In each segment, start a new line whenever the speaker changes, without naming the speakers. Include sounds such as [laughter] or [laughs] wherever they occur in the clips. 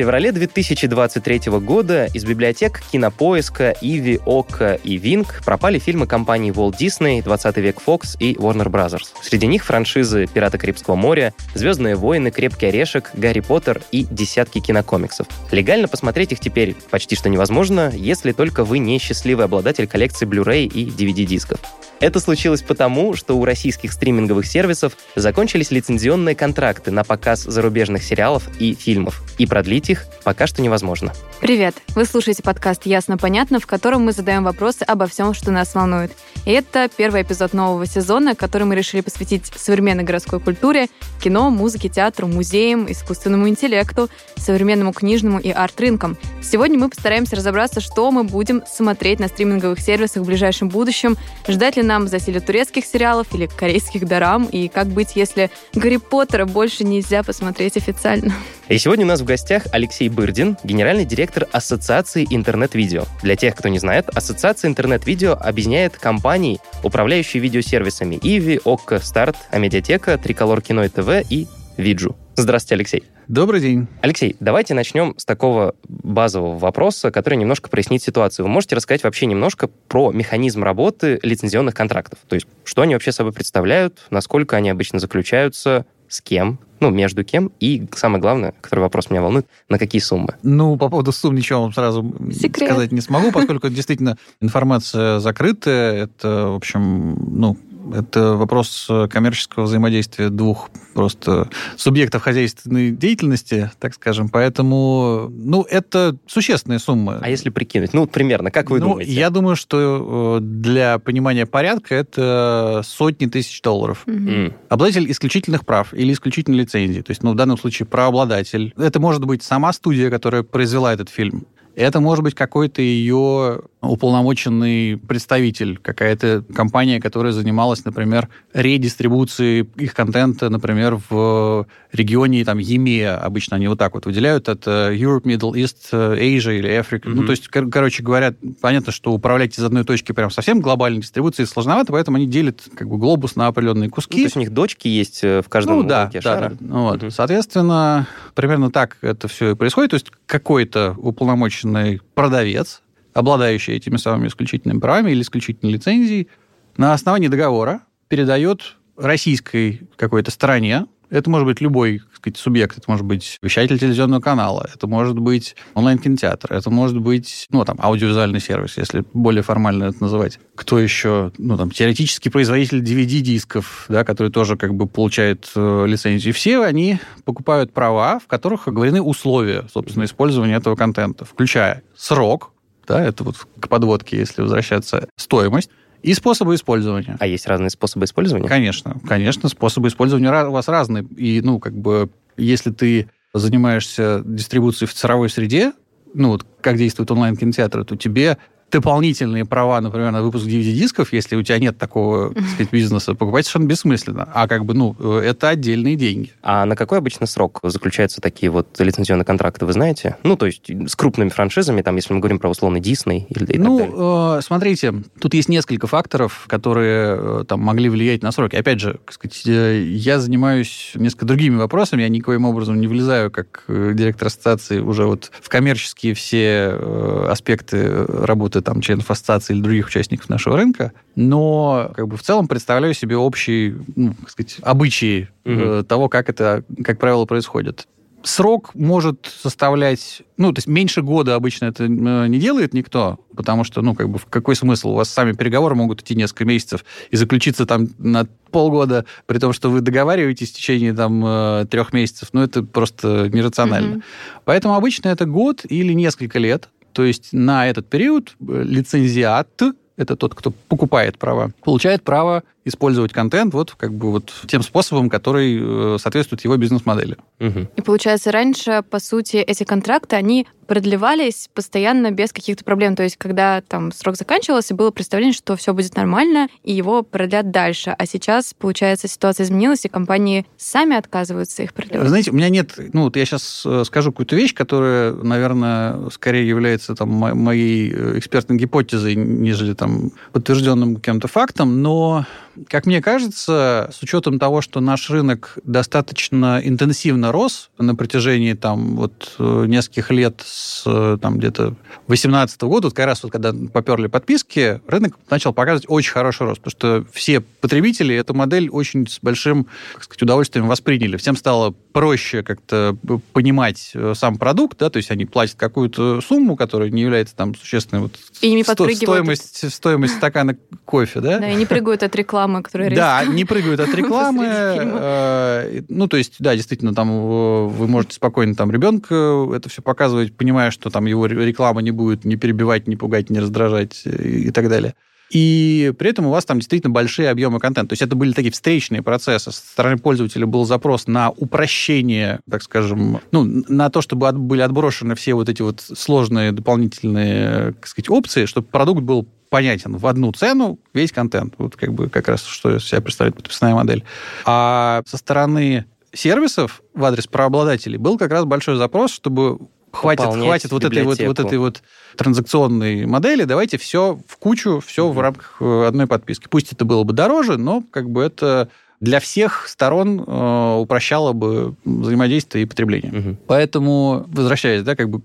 феврале 2023 года из библиотек Кинопоиска, Иви, Ока и Винг пропали фильмы компаний Walt Disney, 20 век Fox и Warner Bros. Среди них франшизы «Пираты Карибского моря», «Звездные войны», «Крепкий орешек», «Гарри Поттер» и десятки кинокомиксов. Легально посмотреть их теперь почти что невозможно, если только вы не счастливый обладатель коллекции Blu-ray и DVD-дисков. Это случилось потому, что у российских стриминговых сервисов закончились лицензионные контракты на показ зарубежных сериалов и фильмов, и продлить их пока что невозможно.
Привет! Вы слушаете подкаст «Ясно-понятно», в котором мы задаем вопросы обо всем, что нас волнует. И это первый эпизод нового сезона, который мы решили посвятить современной городской культуре, кино, музыке, театру, музеям, искусственному интеллекту, современному книжному и арт-рынкам. Сегодня мы постараемся разобраться, что мы будем смотреть на стриминговых сервисах в ближайшем будущем, ждать ли нам засилие турецких сериалов или корейских дорам, и как быть, если Гарри Поттера больше нельзя посмотреть официально.
И сегодня у нас в гостях Алексей Бырдин, генеральный директор Ассоциации интернет-видео. Для тех, кто не знает, Ассоциация интернет-видео объединяет компании, управляющие видеосервисами Иви, Окко, Старт, Амедиатека, Триколор Кино и ТВ и Виджу. Здравствуйте, Алексей.
Добрый день.
Алексей, давайте начнем с такого базового вопроса, который немножко прояснит ситуацию. Вы можете рассказать вообще немножко про механизм работы лицензионных контрактов? То есть, что они вообще собой представляют, насколько они обычно заключаются, с кем, ну, между кем, и самое главное, который вопрос меня волнует, на какие суммы?
Ну, по поводу сумм ничего вам сразу Секрет. сказать не смогу, поскольку действительно информация закрытая, это, в общем, ну, это вопрос э, коммерческого взаимодействия двух просто субъектов хозяйственной деятельности, так скажем. Поэтому, ну, это существенная сумма.
А если прикинуть? Ну, примерно, как вы
ну,
думаете?
Я думаю, что э, для понимания порядка это сотни тысяч долларов. Mm-hmm. Обладатель исключительных прав или исключительной лицензии. То есть, ну, в данном случае правообладатель. Это может быть сама студия, которая произвела этот фильм. Это может быть какой-то ее уполномоченный представитель, какая-то компания, которая занималась, например, редистрибуцией их контента, например, в регионе там EMEA, обычно они вот так вот выделяют, это Europe, Middle East, Asia или Africa. Mm-hmm. Ну, то есть, кор- короче говоря, понятно, что управлять из одной точки прям совсем глобальной дистрибуцией сложновато, поэтому они делят как бы глобус на определенные куски. Ну,
то есть у них дочки есть э, в каждом
ну, да, да, шара? Да. Ну, вот. Mm-hmm. Соответственно, примерно так это все и происходит. То есть какой-то уполномоченный продавец обладающий этими самыми исключительными правами или исключительной лицензией, на основании договора передает российской какой-то стране, это может быть любой так сказать, субъект, это может быть вещатель телевизионного канала, это может быть онлайн-кинотеатр, это может быть, ну, там, аудиовизуальный сервис, если более формально это называть. Кто еще? Ну, там, теоретический производитель DVD-дисков, да, который тоже как бы получает э, лицензию. Все они покупают права, в которых оговорены условия, собственно, использования этого контента, включая срок, да, это вот к подводке, если возвращаться, стоимость и способы использования.
А есть разные способы использования?
Конечно, конечно, способы использования у вас разные. И, ну, как бы, если ты занимаешься дистрибуцией в цифровой среде, ну, вот как действует онлайн-кинотеатр, то тебе дополнительные права, например, на выпуск DVD-дисков, если у тебя нет такого, так сказать, бизнеса, покупать совершенно бессмысленно. А как бы, ну, это отдельные деньги.
А на какой обычно срок заключаются такие вот лицензионные контракты, вы знаете? Ну, то есть с крупными франшизами, там, если мы говорим про условный Дисней или
Ну, э, смотрите, тут есть несколько факторов, которые э, там могли влиять на сроки. Опять же, сказать, э, я занимаюсь несколько другими вопросами, я никоим образом не влезаю как э, директор ассоциации уже вот в коммерческие все э, аспекты работы каких там членов ассоциации или других участников нашего рынка, но как бы в целом представляю себе общие, ну, так сказать, обычаи угу. того, как это, как правило, происходит. Срок может составлять, ну, то есть меньше года обычно это э, не делает никто, потому что, ну, как бы, в какой смысл? У вас сами переговоры могут идти несколько месяцев и заключиться там на полгода, при том, что вы договариваетесь в течение там э, трех месяцев, ну, это просто нерационально. Mm-hmm. Поэтому обычно это год или несколько лет, то есть на этот период э, лицензиат, это тот, кто покупает права, получает право использовать контент вот как бы вот тем способом, который э, соответствует его бизнес-модели.
Угу. И получается, раньше, по сути, эти контракты, они продлевались постоянно без каких-то проблем. То есть, когда там срок заканчивался, было представление, что все будет нормально, и его продлят дальше. А сейчас, получается, ситуация изменилась, и компании сами отказываются их продлевать.
Знаете, у меня нет... Ну, вот я сейчас э, скажу какую-то вещь, которая, наверное, скорее является там моей э, экспертной гипотезой, нежели там подтвержденным каким-то фактом, но как мне кажется, с учетом того, что наш рынок достаточно интенсивно рос на протяжении там вот э, нескольких лет с э, там где-то 18 года, вот как раз вот когда поперли подписки, рынок начал показывать очень хороший рост, потому что все потребители эту модель очень с большим, как сказать, удовольствием восприняли. Всем стало проще как-то понимать э, сам продукт, да, то есть они платят какую-то сумму, которая не является там существенной вот
и не
сто, стоимость, стоимость стакана кофе, да?
Да, и не прыгают от рекламы, которая
Да, не прыгают от [laughs] рекламы. Э, ну, то есть, да, действительно, там э, вы можете спокойно там ребенка это все показывать, понимая, что там его реклама не будет не перебивать, не пугать, не раздражать и так далее. И при этом у вас там действительно большие объемы контента. То есть это были такие встречные процессы. Со стороны пользователя был запрос на упрощение, так скажем, ну, на то, чтобы были отброшены все вот эти вот сложные дополнительные, так сказать, опции, чтобы продукт был понятен в одну цену весь контент. Вот как бы как раз что из себя представляет подписная модель. А со стороны сервисов в адрес правообладателей был как раз большой запрос, чтобы хватит, хватит вот этой вот, вот этой вот транзакционной модели, давайте все в кучу, все mm-hmm. в рамках э, одной подписки. Пусть это было бы дороже, но как бы это для всех сторон э, упрощало бы взаимодействие и потребление. Угу. Поэтому, возвращаясь, да, как бы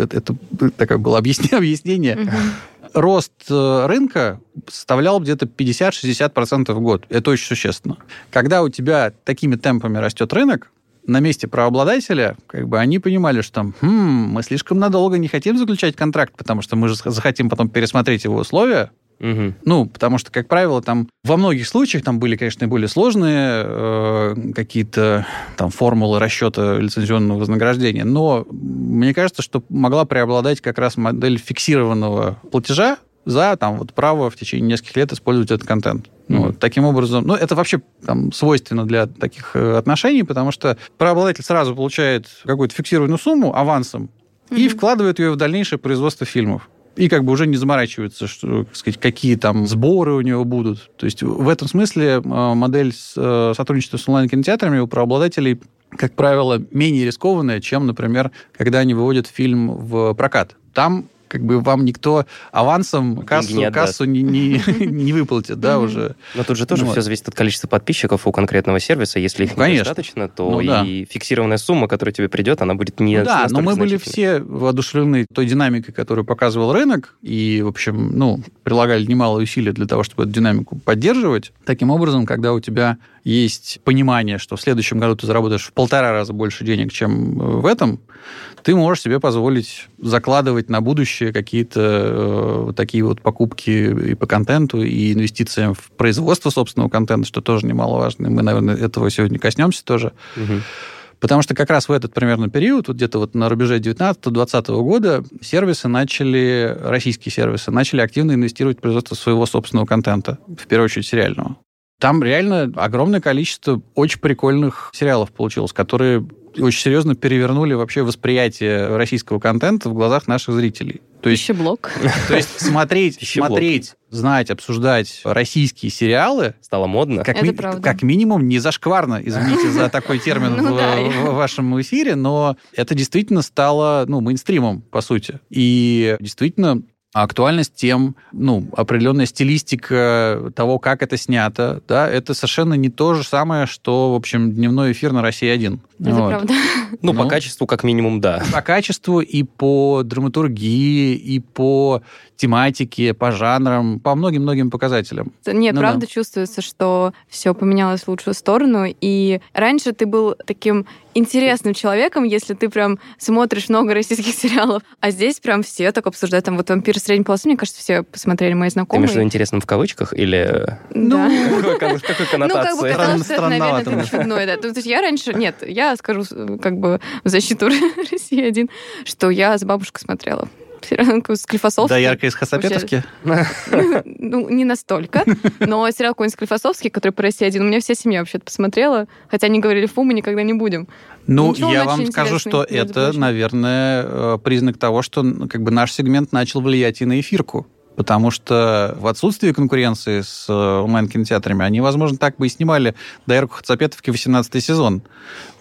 это, это такое было [laughs] объяснение, объяснение угу. рост э, рынка составлял где-то 50-60% в год. Это очень существенно. Когда у тебя такими темпами растет рынок, на месте правообладателя, как бы они понимали, что там, хм, мы слишком надолго не хотим заключать контракт, потому что мы же захотим потом пересмотреть его условия. Угу. Ну, потому что, как правило, там во многих случаях там были, конечно, более сложные э, какие-то там формулы расчета лицензионного вознаграждения, но мне кажется, что могла преобладать как раз модель фиксированного платежа, за там, вот, право в течение нескольких лет использовать этот контент. Mm-hmm. Вот, таким образом, ну, это вообще там, свойственно для таких э, отношений, потому что правообладатель сразу получает какую-то фиксированную сумму авансом mm-hmm. и вкладывает ее в дальнейшее производство фильмов. И как бы уже не заморачивается, что, сказать, какие там сборы у него будут. То есть в этом смысле э, модель э, сотрудничества с онлайн-кинотеатрами у правообладателей как правило, менее рискованная, чем, например, когда они выводят фильм в прокат. Там как бы вам никто авансом кассу, не кассу не, не, [laughs] не выплатит, да, уже.
Но тут же тоже ну, все зависит от количества подписчиков у конкретного сервиса. Если их ну, недостаточно, то ну, да. и фиксированная сумма, которая тебе придет, она будет не
ну, Да, но мы были все воодушевлены той динамикой, которую показывал рынок, и, в общем, ну, прилагали немало усилий для того, чтобы эту динамику поддерживать. Таким образом, когда у тебя есть понимание, что в следующем году ты заработаешь в полтора раза больше денег, чем в этом, ты можешь себе позволить закладывать на будущее какие-то э, такие вот покупки и по контенту, и инвестициям в производство собственного контента, что тоже немаловажно. Мы, наверное, этого сегодня коснемся тоже. Угу. Потому что как раз в этот примерно период, вот где-то вот на рубеже 19-20 года, сервисы начали, российские сервисы, начали активно инвестировать в производство своего собственного контента, в первую очередь сериального. Там реально огромное количество очень прикольных сериалов получилось, которые очень серьезно перевернули вообще восприятие российского контента в глазах наших зрителей.
То есть, Пищеблок.
То есть смотреть, смотреть, знать, обсуждать российские сериалы...
Стало модно.
Как, ми- как минимум не зашкварно, извините за такой термин ну в, в вашем эфире, но это действительно стало ну, мейнстримом, по сути. И действительно а актуальность тем, ну, определенная стилистика того, как это снято, да, это совершенно не то же самое, что, в общем, дневной эфир на России-1.
Это вот. правда.
Ну, ну, по качеству, как минимум, да.
По качеству и по драматургии, и по тематике, по жанрам, по многим-многим показателям.
Нет, ну, правда да. чувствуется, что все поменялось в лучшую сторону. И раньше ты был таким интересным человеком, если ты прям смотришь много российских [laughs] сериалов. А здесь прям все так обсуждают. Там вот «Вампир средней полосы», мне кажется, все посмотрели мои знакомые.
Ты имеешь интересным в кавычках или...
Ну, [laughs]
какой коннотации? Ну, как бы
казалось, что это, наверное, как чудное. Да. То есть я раньше... Нет, я скажу как бы в защиту [laughs] России один, что я с бабушкой смотрела сериал Склифосовский.
Да, ярко из Хасапетовки?
Ну, не настолько. Но сериал какой-нибудь Склифосовский, который по России один, у меня вся семья вообще-то посмотрела. Хотя они говорили, фу, мы никогда не будем.
Ну, я вам скажу, что это, наверное, э, признак того, что как бы наш сегмент начал влиять и на эфирку. Потому что в отсутствии конкуренции с э, онлайн-кинотеатрами они, возможно, так бы и снимали «Дайрку Хацапетовки» 18 сезон.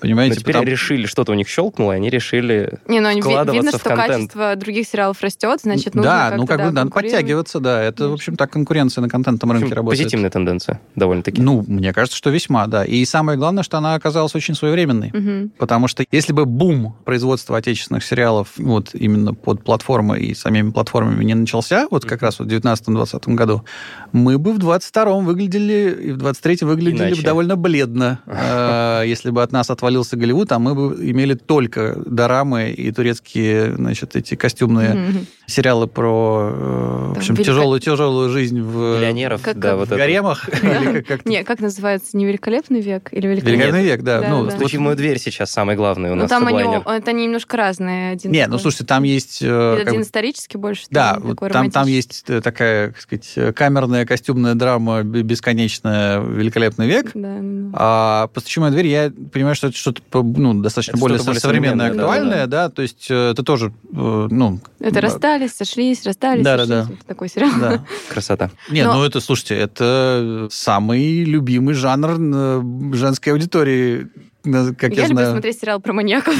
Понимаете?
Но теперь Потому... решили, что-то у них щелкнуло, и они решили
Не, ну,
вкладываться
видно,
в
что
контент.
качество других сериалов растет, значит, нужно
Да, ну как бы надо подтягиваться, да. Это, Конечно. в общем, так конкуренция на контентном рынке общем, работает.
Позитивная тенденция, довольно-таки.
Ну, мне кажется, что весьма, да. И самое главное, что она оказалась очень своевременной.
Угу.
Потому что если бы бум производства отечественных сериалов вот именно под платформы и самими платформами не начался, вот как раз в 19-20 году, мы бы в 22-м выглядели, и в 23-м выглядели
Иначе.
бы довольно бледно. [laughs] А, если бы от нас отвалился Голливуд, а мы бы имели только дорамы и турецкие, значит, эти костюмные сериалы про, э, в общем, тяжелую, тяжелую жизнь в...
Миллионеров, да, вот
в гаремах. [laughs]
Не, как называется, не «Великолепный век» или
«Великолепный век»? да.
Ну,
«Стучи в мою дверь» сейчас самый главный у
нас
Ну, там
они, это они немножко разные. Один
Не, ну, слушайте, там есть... э,
Один исторический больше.
Да, там, там есть э, такая, так сказать, камерная костюмная драма бесконечная «Великолепный век».
Да,
А «Постучи в мою дверь» я понимаю, что это что-то ну, достаточно
это
более,
более
современное, актуальное, да, то есть это тоже, ну...
Это расстались, сошлись, расстались,
да,
сошлись.
Да, да.
Такой сериал.
Да. [laughs]
Красота.
Не, ну это, слушайте, это самый любимый жанр женской аудитории, как я,
я люблю
знаю.
смотреть сериал про маньяков,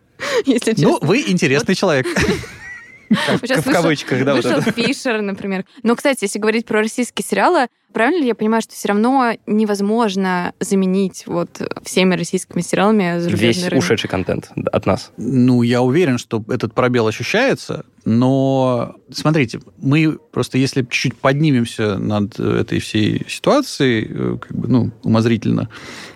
[laughs] если честно.
Ну, вы интересный человек. [laughs]
В кавычках, да.
Вышел Фишер, например. Но, кстати, если говорить про российские сериалы, правильно ли я понимаю, что все равно невозможно заменить вот всеми российскими сериалами
Весь
рынок?
ушедший контент от нас.
Ну, я уверен, что этот пробел ощущается, но смотрите, мы просто если чуть-чуть поднимемся над этой всей ситуацией, как бы, ну, умозрительно,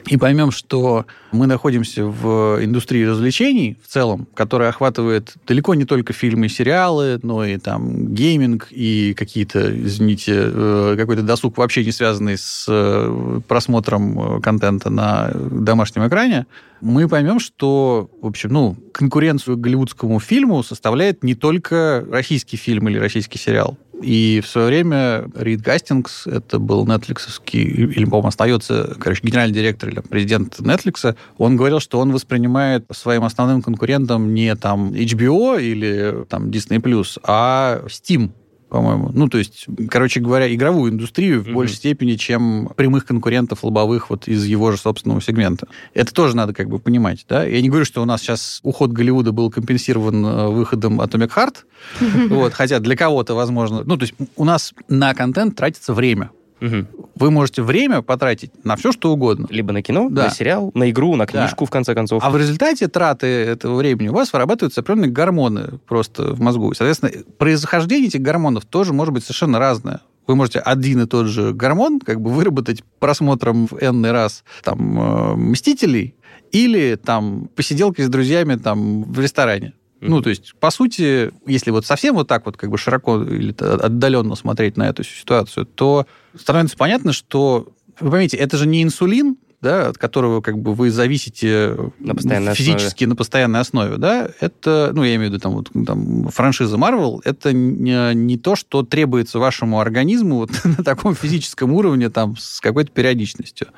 и поймем, что мы находимся в индустрии развлечений в целом, которая охватывает далеко не только фильмы и сериалы, но и там гейминг и какие-то, извините, какой-то досуг вообще не связанный с просмотром контента на домашнем экране, мы поймем, что, в общем, ну, конкуренцию голливудскому фильму составляет не только российский фильм или российский сериал. И в свое время Рид Гастингс, это был нетфликсовский, или, по-моему, остается, короче, генеральный директор или президент Netflix, он говорил, что он воспринимает своим основным конкурентом не там HBO или там Disney+, а Steam, по-моему. Ну, то есть, короче говоря, игровую индустрию в mm-hmm. большей степени, чем прямых конкурентов лобовых вот из его же собственного сегмента. Это тоже надо как бы понимать, да? Я не говорю, что у нас сейчас уход Голливуда был компенсирован выходом Atomic Heart, mm-hmm. [laughs] вот, хотя для кого-то, возможно... Ну, то есть у нас на контент тратится время.
Угу.
Вы можете время потратить на все, что угодно.
Либо на кино,
да.
на сериал, на игру, на книжку,
да.
в конце концов.
А в результате траты этого времени у вас вырабатываются определенные гормоны просто в мозгу. Соответственно, происхождение этих гормонов тоже может быть совершенно разное. Вы можете один и тот же гормон как бы выработать просмотром в энный раз там «Мстителей» или там посиделкой с друзьями там в ресторане. Ну, то есть, по сути, если вот совсем вот так вот как бы широко или отдаленно смотреть на эту ситуацию, то становится понятно, что, вы поймите, это же не инсулин, да, от которого как бы вы зависите
на постоянной
физически
основе.
на постоянной основе, да, это, ну, я имею в виду там, вот, там франшиза Marvel, это не, не то, что требуется вашему организму вот, [laughs] на таком физическом уровне там с какой-то периодичностью.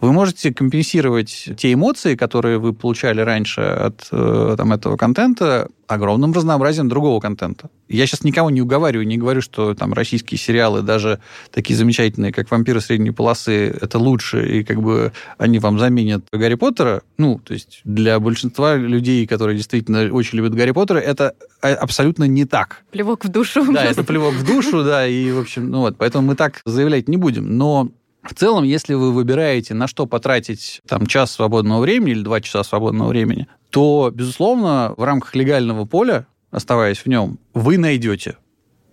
Вы можете компенсировать те эмоции, которые вы получали раньше от там, этого контента, огромным разнообразием другого контента. Я сейчас никого не уговариваю, не говорю, что там российские сериалы, даже такие замечательные, как «Вампиры средней полосы», это лучше, и как бы они вам заменят Гарри Поттера. Ну, то есть для большинства людей, которые действительно очень любят Гарри Поттера, это абсолютно не так.
Плевок в душу.
Да, это плевок в душу, да, и, в общем, ну вот, поэтому мы так заявлять не будем. Но в целом, если вы выбираете, на что потратить там час свободного времени или два часа свободного времени, то, безусловно, в рамках легального поля, оставаясь в нем, вы найдете.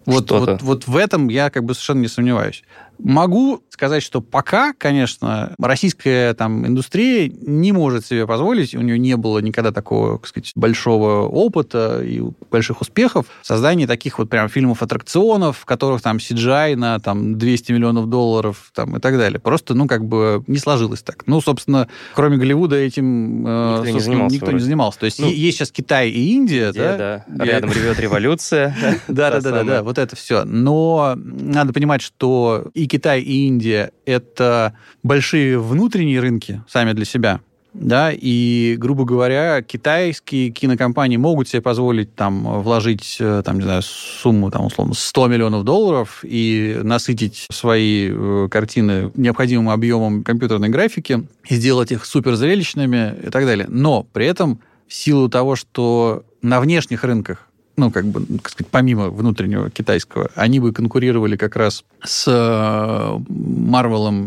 Вот, вот, вот в этом я как бы совершенно не сомневаюсь. Могу сказать, что пока, конечно, российская там индустрия не может себе позволить, у нее не было никогда такого, так сказать, большого опыта и больших успехов в создании таких вот прям фильмов-аттракционов, в которых там CGI на там 200 миллионов долларов там и так далее. Просто, ну, как бы не сложилось так. Ну, собственно, кроме Голливуда этим
никто, не занимался,
никто не занимался. То есть ну, есть сейчас Китай и Индия,
Индия
да?
да. Рядом ревет революция. [laughs]
Да-да-да, вот это все. Но надо понимать, что и Китай, и Индия — это большие внутренние рынки сами для себя. да, и, грубо говоря, китайские кинокомпании могут себе позволить там вложить, э, там, не знаю, сумму, там, условно, 100 миллионов долларов и насытить свои э, картины необходимым объемом компьютерной графики и сделать их суперзрелищными и так далее. Но при этом в силу того, что на внешних рынках ну, как бы, как сказать, помимо внутреннего китайского, они бы конкурировали как раз с э,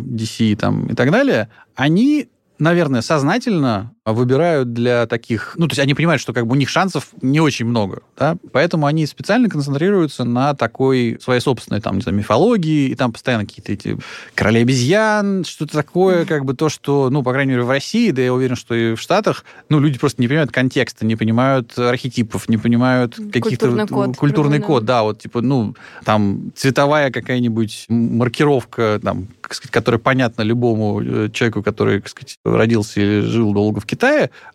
DC там, и так далее, они наверное, сознательно выбирают для таких... Ну, то есть они понимают, что как бы у них шансов не очень много, да, поэтому они специально концентрируются на такой своей собственной, там, не знаю, мифологии, и там постоянно какие-то эти короли обезьян, что-то такое, как бы то, что, ну, по крайней мере, в России, да я уверен, что и в Штатах, ну, люди просто не понимают контекста, не понимают архетипов, не понимают каких-то...
Культурный код.
Культурный код, да, вот, типа, ну, там, цветовая какая-нибудь маркировка, там, сказать, которая понятна любому э, человеку, который, так сказать, родился или жил долго в Китае,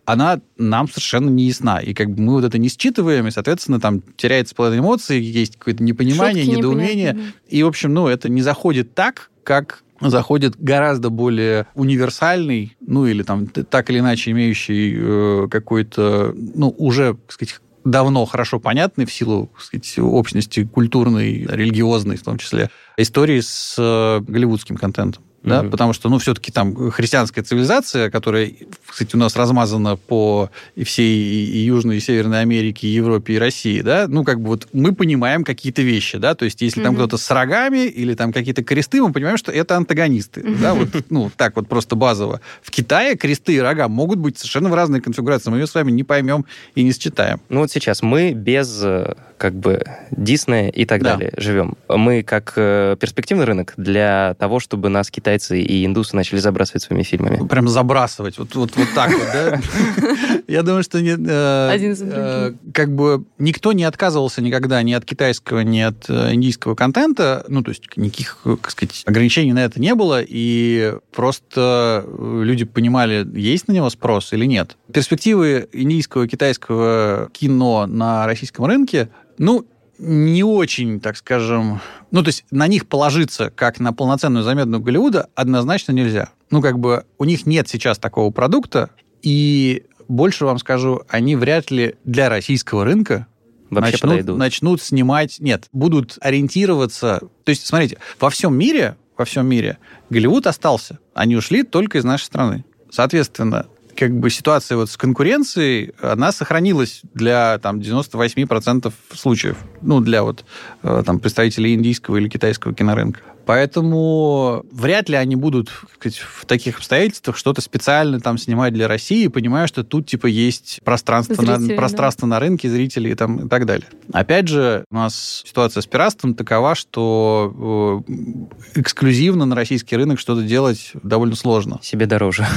она нам совершенно не ясна. И как бы мы вот это не считываем, и, соответственно, там теряется половина эмоций, есть какое-то непонимание, Шутки недоумение. И, в общем, ну, это не заходит так, как заходит гораздо более универсальный, ну или там так или иначе имеющий э, какой-то, ну уже, так сказать, давно хорошо понятный в силу так сказать, общности культурной, религиозной в том числе, истории с э, голливудским контентом да, mm-hmm. потому что, ну, все-таки там христианская цивилизация, которая, кстати, у нас размазана по всей и Южной, и Северной Америке, и Европе, и России, да, ну, как бы вот мы понимаем какие-то вещи, да, то есть если mm-hmm. там кто-то с рогами или там какие-то кресты, мы понимаем, что это антагонисты, mm-hmm. да, вот, ну, так вот просто базово. В Китае кресты и рога могут быть совершенно в разной конфигурации, мы ее с вами не поймем и не считаем.
Ну, вот сейчас мы без э, как бы Диснея и так да. далее живем. Мы как э, перспективный рынок для того, чтобы нас китайцы и индусы начали забрасывать своими фильмами.
Прям забрасывать, вот, вот, вот так вот, да? [laughs] Я думаю, что не,
э,
э, как бы никто не отказывался никогда ни от китайского, ни от индийского контента, ну, то есть никаких, как сказать, ограничений на это не было, и просто люди понимали, есть на него спрос или нет. Перспективы индийского, китайского кино на российском рынке ну, не очень, так скажем... Ну, то есть на них положиться, как на полноценную заметную Голливуда, однозначно нельзя. Ну, как бы у них нет сейчас такого продукта, и больше вам скажу, они вряд ли для российского рынка
Вообще
начнут,
подойдут.
начнут снимать... Нет, будут ориентироваться... То есть, смотрите, во всем мире, во всем мире Голливуд остался. Они ушли только из нашей страны. Соответственно, как бы ситуация вот с конкуренцией, она сохранилась для там 98% случаев, ну, для вот э, там представителей индийского или китайского кинорынка. Поэтому вряд ли они будут сказать, в таких обстоятельствах что-то специально там снимать для России, понимая, что тут типа есть пространство, зрители, на, пространство да. на рынке, зрители и, там, и так далее. Опять же, у нас ситуация с пиратством такова, что э, эксклюзивно на российский рынок что-то делать довольно сложно.
Себе дороже.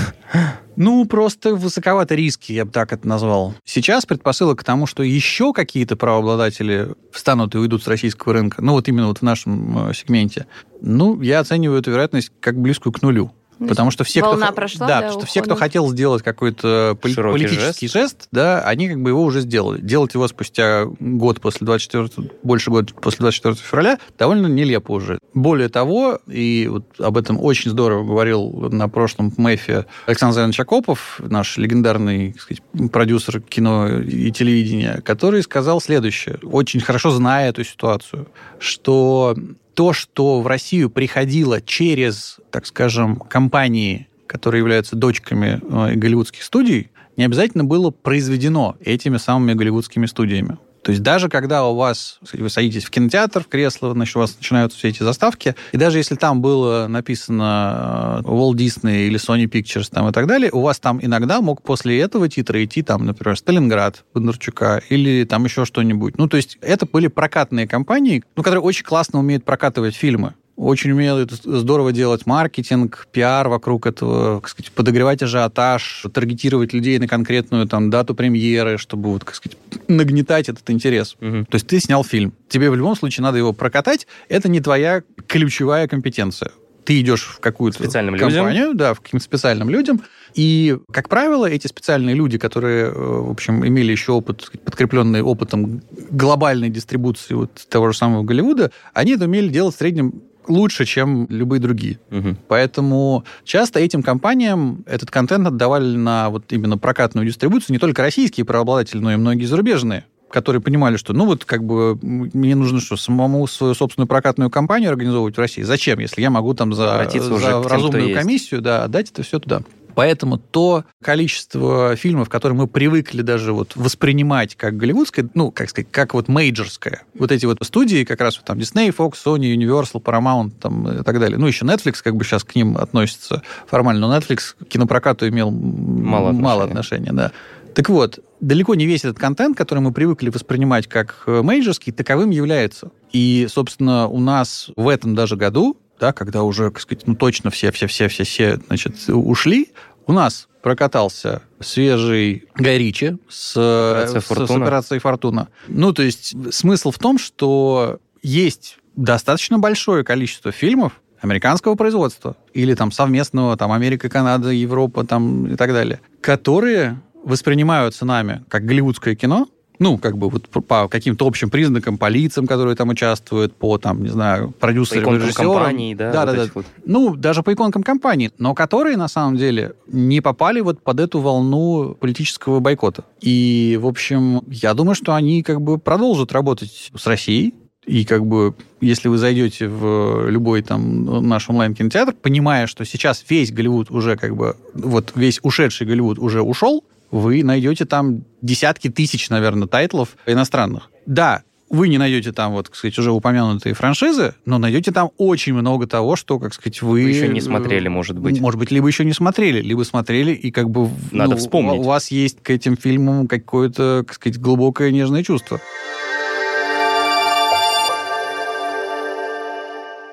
Ну, просто высоковато риски, я бы так это назвал. Сейчас предпосылок к тому, что еще какие-то правообладатели встанут и уйдут с российского рынка, ну, вот именно вот в нашем э, сегменте, ну, я оцениваю эту вероятность как близкую к нулю. Потому что все,
Волна
кто,
прошла,
да,
да,
что все, кто хотел сделать какой-то поли- политический жест. жест, да, они как бы его уже сделали. Делать его спустя год после 24, больше года после 24 февраля довольно нелепо уже. Более того, и вот об этом очень здорово говорил на прошлом МЭФе Александр Зайнович Акопов, наш легендарный так сказать, продюсер кино и телевидения, который сказал следующее, очень хорошо зная эту ситуацию, что то, что в Россию приходило через, так скажем, компании, которые являются дочками э, голливудских студий, не обязательно было произведено этими самыми голливудскими студиями. То есть даже когда у вас, вы садитесь в кинотеатр, в кресло, значит, у вас начинаются все эти заставки, и даже если там было написано э, Walt Disney или Sony Pictures там, и так далее, у вас там иногда мог после этого титра идти там, например, Сталинград Бондарчука или там еще что-нибудь. Ну, то есть это были прокатные компании, ну, которые очень классно умеют прокатывать фильмы очень умеют здорово делать маркетинг, пиар вокруг этого, как сказать, подогревать ажиотаж, таргетировать людей на конкретную там дату премьеры, чтобы вот, как сказать, нагнетать этот интерес. Угу. То есть ты снял фильм, тебе в любом случае надо его прокатать, это не твоя ключевая компетенция. Ты идешь в какую-то
специальным
компанию,
людям.
да, в каким-то специальным людям, и, как правило, эти специальные люди, которые, э, в общем, имели еще опыт, подкрепленный опытом глобальной дистрибуции вот того же самого Голливуда, они это умели делать в среднем лучше, чем любые другие.
Мгм.
Поэтому часто этим компаниям этот контент отдавали на вот именно прокатную дистрибуцию не только российские правообладатели, но и многие зарубежные которые понимали, что, ну, вот как бы мне нужно что, самому свою собственную прокатную компанию организовывать в России? Зачем, если я могу там за,
уже
за
тем, кто
разумную
есть.
комиссию, да, отдать это все туда? Поэтому то количество фильмов, которые мы привыкли даже вот воспринимать как голливудское, ну, как сказать, как вот мейджорское, вот эти вот студии, как раз вот там Disney, Fox, Sony, Universal, Paramount там, и так далее. Ну, еще Netflix как бы сейчас к ним относится формально, но Netflix к кинопрокату имел
Мало
мало
отношения.
отношения, да. Так вот, далеко не весь этот контент, который мы привыкли воспринимать как э, мейджорский, таковым является. И, собственно, у нас в этом даже году, да, когда уже, так сказать, ну точно все-все-все-все-все, значит, ушли, у нас прокатался свежий Гай Ричи с,
Операция
с- с операцией Фортуна. Ну, то есть смысл в том, что есть достаточно большое количество фильмов американского производства или там совместного, там Америка, Канада, Европа там и так далее, которые воспринимаются нами как голливудское кино, ну, как бы вот по- по каким-то общим признакам, по лицам, которые там участвуют, по, там, не знаю,
По
продюсерам,
иконкам
режиссерам.
компаний, да,
да,
вот
да,
этих вот.
ну, даже по иконкам компаний, но которые, на самом деле, не попали вот под эту волну политического бойкота. И, в общем, я думаю, что они как бы продолжат работать с Россией, и как бы, если вы зайдете в любой там наш онлайн-кинотеатр, понимая, что сейчас весь Голливуд уже как бы, вот весь ушедший Голливуд уже ушел, вы найдете там десятки тысяч, наверное, тайтлов иностранных. Да, вы не найдете там, вот, так сказать, уже упомянутые франшизы, но найдете там очень много того, что, как сказать, вы...
Вы еще не смотрели, может быть.
Может быть, либо еще не смотрели, либо смотрели, и как бы...
Надо
ну,
вспомнить.
У вас есть к этим фильмам какое-то, как сказать, глубокое нежное чувство.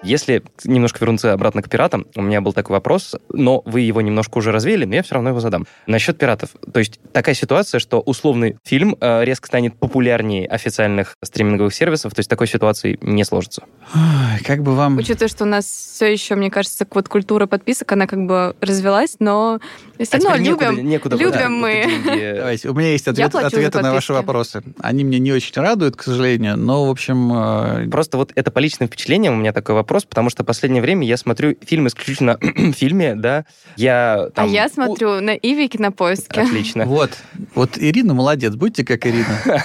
Если немножко вернуться обратно к пиратам, у меня был такой вопрос, но вы его немножко уже развеяли, но я все равно его задам. Насчет пиратов. То есть такая ситуация, что условный фильм э, резко станет популярнее официальных стриминговых сервисов, то есть такой ситуации не сложится.
Как бы вам...
Учитывая, что у нас все еще, мне кажется, вот культура подписок, она как бы развилась, но все
А
равно
некуда-
любим.
некуда
любим
брать
мы.
Давайте, у меня есть ответ- ответы на ваши вопросы. Они меня не очень радуют, к сожалению, но, в общем... э,
Просто вот это по личным впечатлениям у меня такой вопрос, потому что в последнее время я смотрю фильм исключительно [clears throat] в фильме, да. Я
А
там...
я
у-
смотрю на Иви кинопоиске.
Отлично.
Вот, вот Ирина молодец, будьте как Ирина.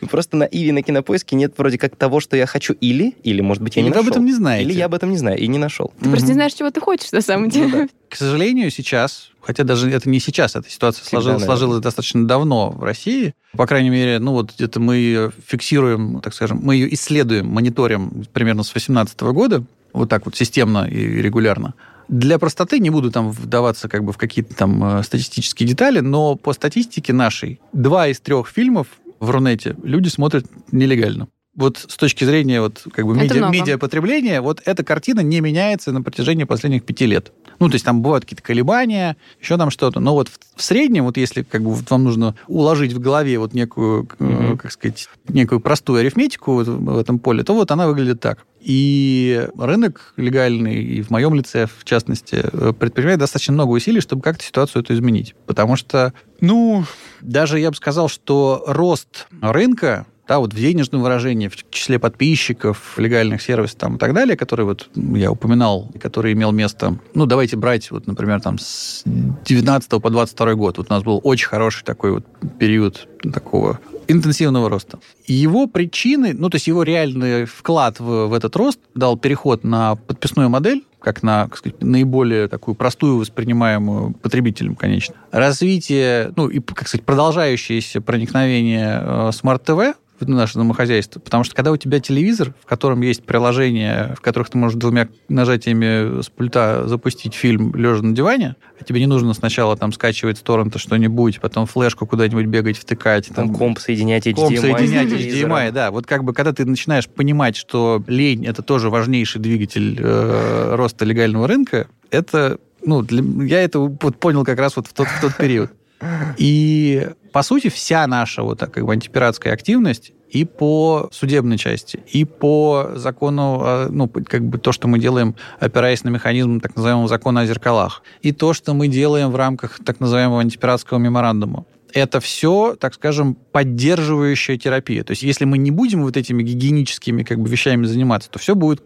[laughs]
Просто на Иви на кинопоиске нет вроде как того, что я хочу, или, или может быть, я не
вы об
нашел.
этом не знаете.
Или я об этом не знаю и не нашел.
Ты просто не знаешь, чего ты хочешь на самом
Ну
деле.
К сожалению, сейчас, хотя даже это не сейчас, эта ситуация
Всегда,
сложилась,
наверное.
сложилась достаточно давно в России. По крайней мере, ну вот где-то мы ее фиксируем, так скажем, мы ее исследуем, мониторим примерно с 2018 года, вот так вот системно и регулярно. Для простоты не буду там вдаваться как бы в какие-то там э, статистические детали, но по статистике нашей два из трех фильмов в Рунете люди смотрят нелегально. Вот с точки зрения вот как бы
Это
медиа,
много.
медиапотребления, вот эта картина не меняется на протяжении последних пяти лет. Ну, то есть там бывают какие-то колебания, еще там что-то. Но вот в, в среднем, вот если как бы вот вам нужно уложить в голове вот некую,
Мгм.
как сказать, некую простую арифметику вот в этом поле, то вот она выглядит так. И рынок легальный, и в моем лице, в частности, э, предпринимает достаточно много усилий, чтобы как-то ситуацию эту изменить. Потому что, ну, даже я бы сказал, что рост рынка да, вот в денежном выражении, в числе подписчиков, легальных сервисов там, и так далее, которые вот я упоминал, который имел место, ну, давайте брать, вот, например, там, с 19 по 22 год. Вот у нас был очень хороший такой вот период такого интенсивного роста. Его причины, ну, то есть его реальный вклад в, в этот рост дал переход на подписную модель, как на, как сказать, наиболее такую простую, воспринимаемую потребителем, конечно. Развитие, ну, и, как сказать, продолжающееся проникновение э, смарт-ТВ в наше домохозяйство. Потому что когда у тебя телевизор, в котором есть приложения, в которых ты можешь двумя нажатиями с пульта запустить фильм лежа на диване, а тебе не нужно сначала там скачивать с торрента что-нибудь, потом флешку куда-нибудь бегать, втыкать.
Там комп соединять HDMI.
Комп
с
соединять. HDMI, да. Вот как бы, когда ты начинаешь понимать, что лень — это тоже важнейший двигатель э, роста легального рынка, это, ну, для- я это вот понял как раз вот в тот, в тот период. И, по сути, вся наша вот так, как бы антипиратская активность и по судебной части, и по закону, э, ну, как бы то, что мы делаем, опираясь на механизм так называемого закона о зеркалах, и то, что мы делаем в рамках так называемого антипиратского меморандума. Это все, так скажем, поддерживающая терапия. То есть, если мы не будем вот этими гигиеническими как бы вещами заниматься, то все будет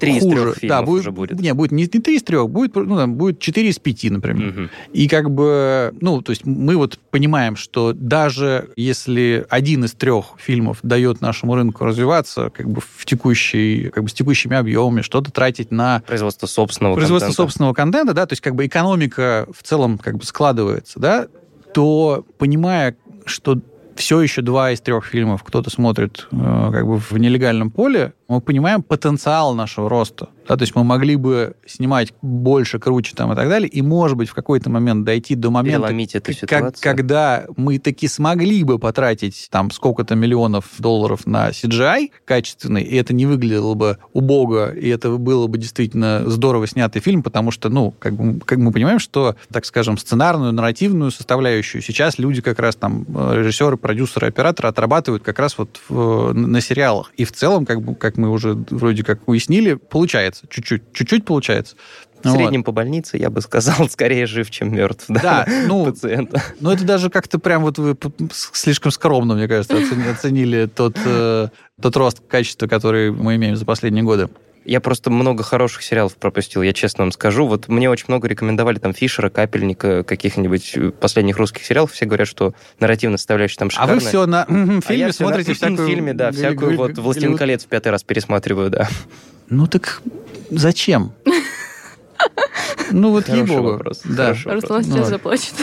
Три из
хуже.
трех фильмов
да, будет,
уже будет.
Не, будет не, не три из трех, будет, ну, там, будет четыре из пяти, например.
Мгм.
И как бы, ну, то есть мы вот понимаем, что даже если один из трех фильмов дает нашему рынку развиваться как бы в текущей, как бы с текущими объемами, что-то тратить на
Производство собственного
производство
контента.
собственного контента, да, то есть как бы экономика в целом как бы складывается, да, то понимая, что все еще два из трех фильмов кто-то смотрит э, как бы в нелегальном поле, мы понимаем потенциал нашего роста. Да, то есть мы могли бы снимать больше, круче там и так далее, и, может быть, в какой-то момент дойти до момента,
эту
как- когда мы таки смогли бы потратить там сколько-то миллионов долларов на CGI качественный, и это не выглядело бы убого, и это было бы действительно здорово снятый фильм, потому что, ну, как, бы, как мы понимаем, что, так скажем, сценарную, нарративную составляющую сейчас люди как раз там, э, режиссеры, продюсеры, операторы отрабатывают как раз вот в- на сериалах. И в целом, как, бы, как мы уже вроде как уяснили, получается. Чуть-чуть. Чуть-чуть получается.
В среднем по больнице, я бы сказал, [laughs] скорее жив, чем мертв.
Да, ну,
пациента.
Ну, это даже как-то прям вот вы слишком скромно, мне кажется, оцени- оценили тот, э, тот рост качества, который мы имеем за последние годы.
Я просто много хороших сериалов пропустил, я честно вам скажу. Вот мне очень много рекомендовали там Фишера, Капельника, каких-нибудь э, последних русских сериалов. Все говорят, что нарративная составляющая там
А
шикарная.
вы все на [clears throat]
А
фильме
на-
смотрите всякую...
В фильме, да, всякую вот «Властелин
Голливуд».
колец» в пятый раз пересматриваю, да.
Ну так зачем? [laughs] Ну вот ей-богу. Да.
Руслан
Ну,
сейчас заплачет.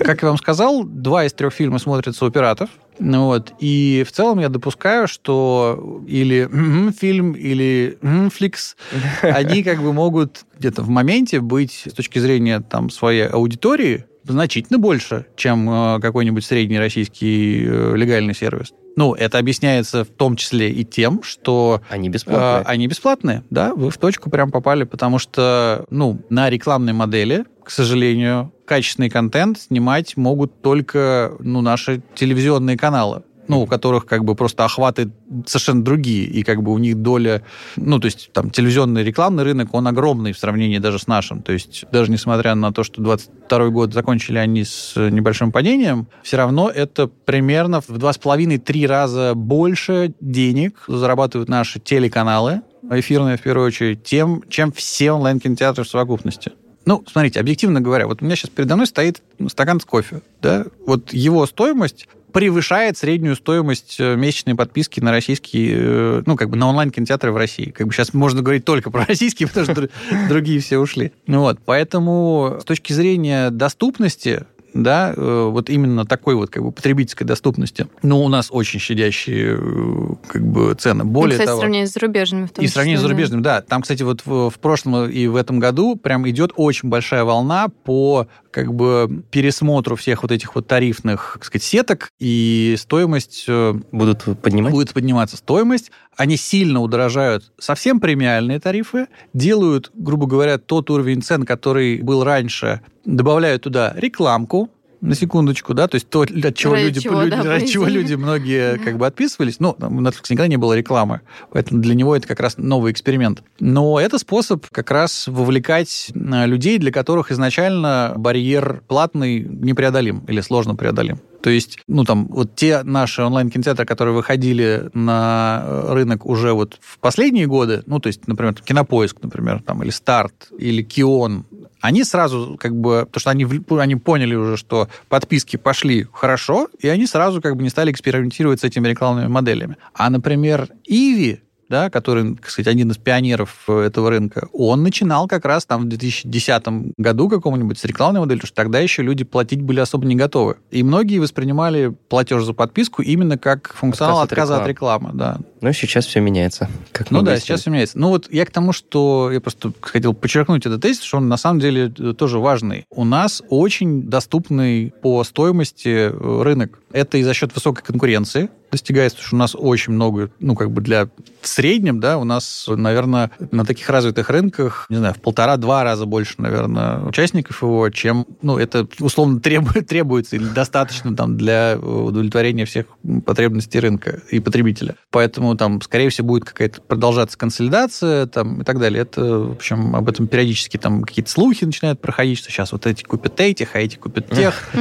Как я вам сказал, два из трех фильма смотрятся у пиратов. Ну Вот. И в целом я допускаю, что или м, фильм, или м, фликс, они как бы могут где-то в моменте быть с точки зрения там, своей аудитории значительно больше, чем э, какой-нибудь средний российский э, легальный сервис. Ну, это объясняется в том числе и тем, что
Они
э,
бесплатные.
они бесплатные, да, вы в точку прям попали, потому что, ну, на рекламной модели, к сожалению, качественный контент снимать могут только, ну, наши телевизионные каналы ну, у которых как бы просто охваты совершенно другие, и как бы у них доля, ну, то есть там телевизионный рекламный рынок, он огромный в сравнении даже с нашим, то есть даже несмотря на то, что 22 год закончили они с небольшим падением, все равно это примерно в 2,5-3 раза больше денег зарабатывают наши телеканалы, эфирные в первую очередь, тем, чем все онлайн-кинотеатры в совокупности. Ну, смотрите, объективно говоря, вот у меня сейчас передо мной стоит стакан с кофе, да, вот его стоимость превышает среднюю стоимость э, месячной подписки на российские, э, ну, как бы на онлайн-кинотеатры в России. Как бы сейчас можно говорить только про [laughs] российские, потому что дру- другие все ушли. Ну Вот, поэтому с точки зрения доступности, да, э, вот именно такой вот как бы потребительской доступности, ну, у нас очень щадящие как бы цены.
Ну,
Более
кстати,
того,
в сравнении с зарубежными. В том
и с
числе, да.
зарубежными, да. Там, кстати, вот в, в прошлом и в этом году прям идет очень большая волна по как бы пересмотру всех вот этих вот тарифных, так сказать, сеток, и стоимость э,
Будут поднимать?
будет подниматься стоимость. Они сильно удорожают совсем премиальные тарифы, делают, грубо говоря, тот уровень цен, который был раньше, добавляют туда рекламку, на секундочку, да, то есть то, от чего
Ради
люди,
чего,
люди-
да,
ради чего люди многие как бы отписывались. Ну, у Netflix никогда не было рекламы, поэтому для него это как раз новый эксперимент. Но это способ как раз вовлекать э, людей, для которых изначально барьер платный непреодолим или сложно преодолим. То есть, ну, там, вот те наши онлайн-кинотеатры, которые выходили на э, рынок уже вот в последние годы, ну, то есть, например, Кинопоиск, например, там, или Старт, или Кион, они сразу как бы, потому что они, они поняли уже, что подписки пошли хорошо, и они сразу как бы не стали экспериментировать с этими рекламными моделями. А, например, Иви, да, который, так сказать, один из пионеров э, этого рынка, он начинал как раз там в 2010 году каком-нибудь с рекламной моделью, потому что тогда еще люди платить были особо не готовы. И многие воспринимали платеж за подписку именно как функционал
Отказ от
отказа от рекламы. Да.
Ну, сейчас все меняется. Как
Ну да,
выяснили.
сейчас все меняется. Ну вот я к тому, что я просто хотел подчеркнуть этот тезис, что он на самом деле э, тоже важный. У нас очень доступный по стоимости э, рынок. Это и за счет высокой конкуренции достигается, потому что у нас очень много, ну как бы для в среднем, да, у нас, наверное, на таких развитых рынках, не знаю, в полтора-два раза больше, наверное, участников его, чем, ну, это условно [laughs] требует, требуется или достаточно там для удовлетворения всех потребностей рынка и потребителя. Поэтому Поэтому там, скорее всего, будет какая-то продолжаться консолидация там, и так далее. Это, в общем, об этом периодически там какие-то слухи начинают проходить, что сейчас вот эти купят этих, а эти купят тех. [laughs]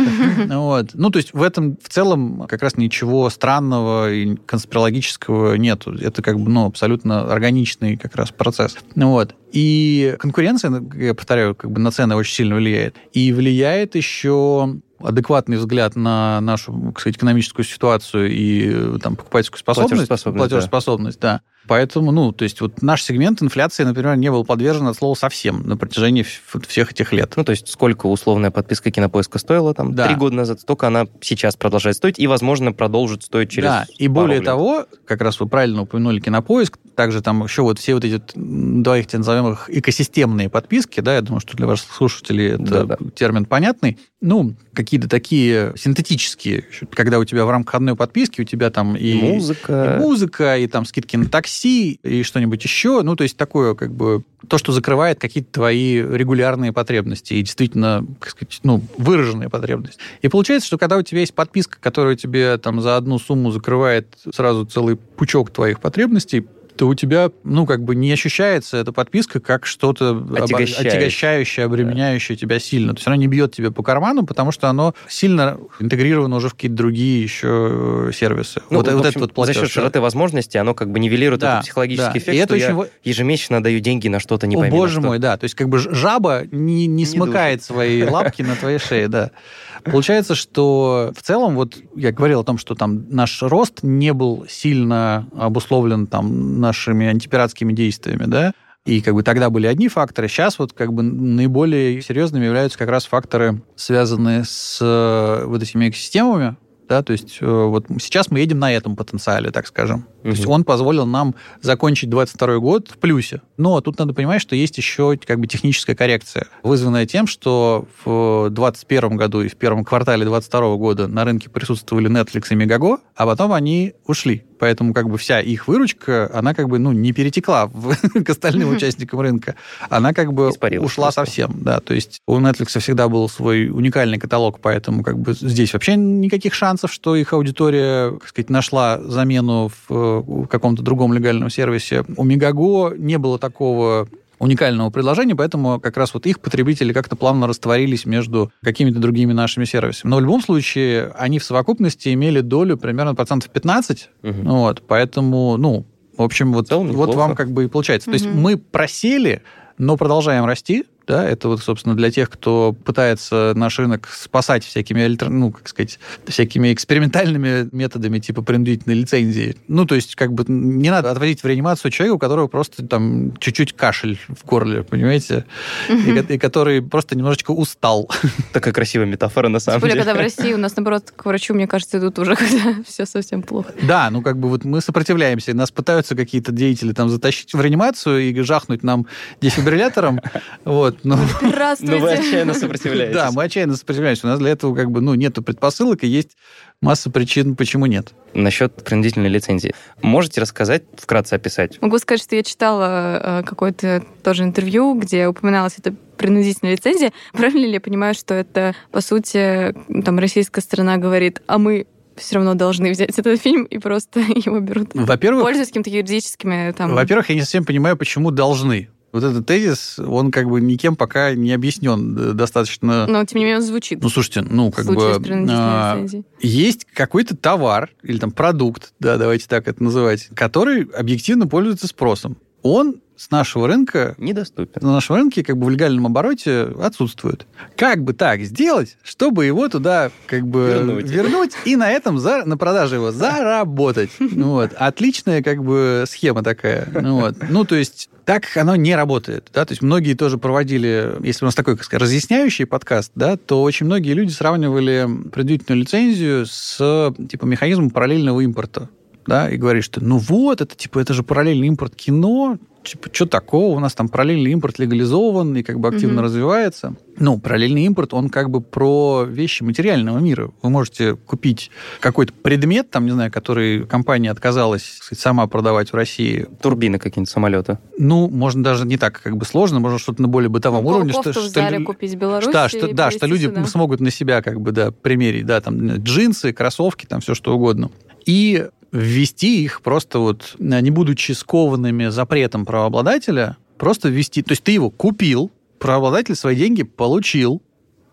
Вот. Ну, то есть в этом в целом как раз ничего странного и конспирологического нету. Это как бы, ну, абсолютно органичный как раз процесс. Вот. И конкуренция, я повторяю, как бы на цены очень сильно влияет. И влияет еще адекватный взгляд на нашу, сказать, экономическую ситуацию и там, покупательскую способность,
платежеспособность,
платежеспособность да. да. Поэтому, ну, то есть вот наш сегмент инфляции, например, не был подвержен от слова совсем на протяжении всех этих лет.
Ну, то есть сколько условная подписка кинопоиска стоила там
да.
три года назад, столько она сейчас продолжает стоить и, возможно, продолжит стоить через
Да, и более лет. того, как раз вы правильно упомянули кинопоиск, также там еще вот все вот эти, давай их назовем их экосистемные подписки, да, я думаю, что для ваших слушателей это да, да. термин понятный. Ну, какие-то такие синтетические, когда у тебя в рамках одной подписки у тебя там и,
и музыка,
и музыка, и там скидки на такси, и что-нибудь еще. Ну, то есть такое как бы то, что закрывает какие-то твои регулярные потребности и действительно, как сказать, ну, выраженные потребности. И получается, что когда у тебя есть подписка, которая тебе там за одну сумму закрывает сразу целый пучок твоих потребностей, то у тебя, ну, как бы не ощущается эта подписка как что-то
отягощающее,
отягощающее обременяющее да. тебя сильно. То есть оно не бьет тебе по карману, потому что оно сильно интегрировано уже в какие-то другие еще э, сервисы.
Ну, вот, вот общем, этот вот платеж. За счет широты возможностей оно как бы нивелирует да, этот психологический да. эффект, и это что очень... я ежемесячно даю деньги на что-то не
О,
пойми
боже мой, да. То есть как бы жаба не, не, не смыкает душит. свои лапки на твоей шее, да. [laughs] Получается, что в целом, вот я говорил о том, что там наш рост не был сильно обусловлен там нашими антипиратскими действиями, да, и как бы тогда были одни факторы, сейчас вот как бы наиболее серьезными являются как раз факторы, связанные с э, вот этими экосистемами, да, то есть э, вот сейчас мы едем на этом потенциале, так скажем. Угу. То есть он позволил нам закончить 22 год в плюсе. Но тут надо понимать, что есть еще как бы техническая коррекция, вызванная тем, что в 2021 году и в первом квартале 2022 года на рынке присутствовали Netflix и Megago, а потом они ушли. Поэтому как бы вся их выручка, она как бы ну, не перетекла в, [laughs] к остальным участникам рынка. Она как бы
Испарилась
ушла просто. совсем. Да. То есть у Netflix всегда был свой уникальный каталог, поэтому как бы здесь вообще никаких шансов, что их аудитория, так сказать, нашла замену в, в каком-то другом легальном сервисе. У Megago не было такого уникального предложения, поэтому как раз вот их потребители как-то плавно растворились между какими-то другими нашими сервисами. Но в любом случае они в совокупности имели долю примерно процентов 15, угу. вот, поэтому, ну, в общем, вот, вот вам как бы и получается. Угу. То есть мы просели, но продолжаем расти, да, это вот, собственно, для тех, кто пытается наш рынок спасать всякими, ну, как сказать, всякими экспериментальными методами типа принудительной лицензии. Ну, то есть, как бы не надо отводить в реанимацию человека, у которого просто там чуть-чуть кашель в горле, понимаете, и, и который просто немножечко устал.
Такая красивая метафора, на самом деле.
когда в России у нас, наоборот, к врачу, мне кажется, идут уже, [laughs] когда все совсем плохо.
Да, ну, как бы вот мы сопротивляемся, нас пытаются какие-то деятели там затащить в реанимацию и жахнуть нам дефибриллятором, вот, [laughs]
но... Здравствуйте.
Но вы отчаянно сопротивляетесь.
Да, мы отчаянно сопротивляемся. У нас для этого как бы, ну, нету предпосылок, и есть масса причин, почему нет.
Насчет принудительной лицензии. Можете рассказать, вкратце описать?
Могу сказать, что я читала э, какое-то тоже интервью, где упоминалась эта принудительная лицензия. [laughs] Правильно ли я понимаю, что это, по сути, там российская сторона говорит, а мы все равно должны взять этот фильм и просто [laughs] его берут.
Во-первых...
Пользуясь какими-то юридическими там...
Во-первых, я не совсем понимаю, почему должны. Вот этот тезис, он как бы никем пока не объяснен достаточно...
Но, тем не менее, он звучит.
Ну, слушайте, ну, как бы... А, есть какой-то товар или там продукт, да, давайте так это называть, который объективно пользуется спросом. Он с нашего рынка...
Недоступен.
На нашем рынке как бы в легальном обороте отсутствует. Как бы так сделать, чтобы его туда как бы вернуть, вернуть и на этом, за, на продаже его заработать? Ну, вот. Отличная как бы схема такая. Ну, вот. ну, то есть так оно не работает. Да? То есть многие тоже проводили, если у нас такой, как сказать, разъясняющий подкаст, да, то очень многие люди сравнивали предварительную лицензию с типа механизмом параллельного импорта да, и говоришь, что ну вот, это типа, это же параллельный импорт кино, типа, что такого, у нас там параллельный импорт легализован и как бы активно mm-hmm. развивается. Ну, параллельный импорт, он как бы про вещи материального мира. Вы можете купить какой-то предмет, там, не знаю, который компания отказалась сказать, сама продавать в России.
Турбины какие-нибудь самолета.
Ну, можно даже не так как бы сложно, можно что-то на более бытовом ну, уровне.
Что, что,
купить в Беларуси да, что, да, что люди сюда. смогут на себя как бы, да, примерить, да, там, джинсы, кроссовки, там, все что угодно. И ввести их просто вот, не будучи скованными запретом правообладателя, просто ввести... То есть ты его купил, правообладатель свои деньги получил,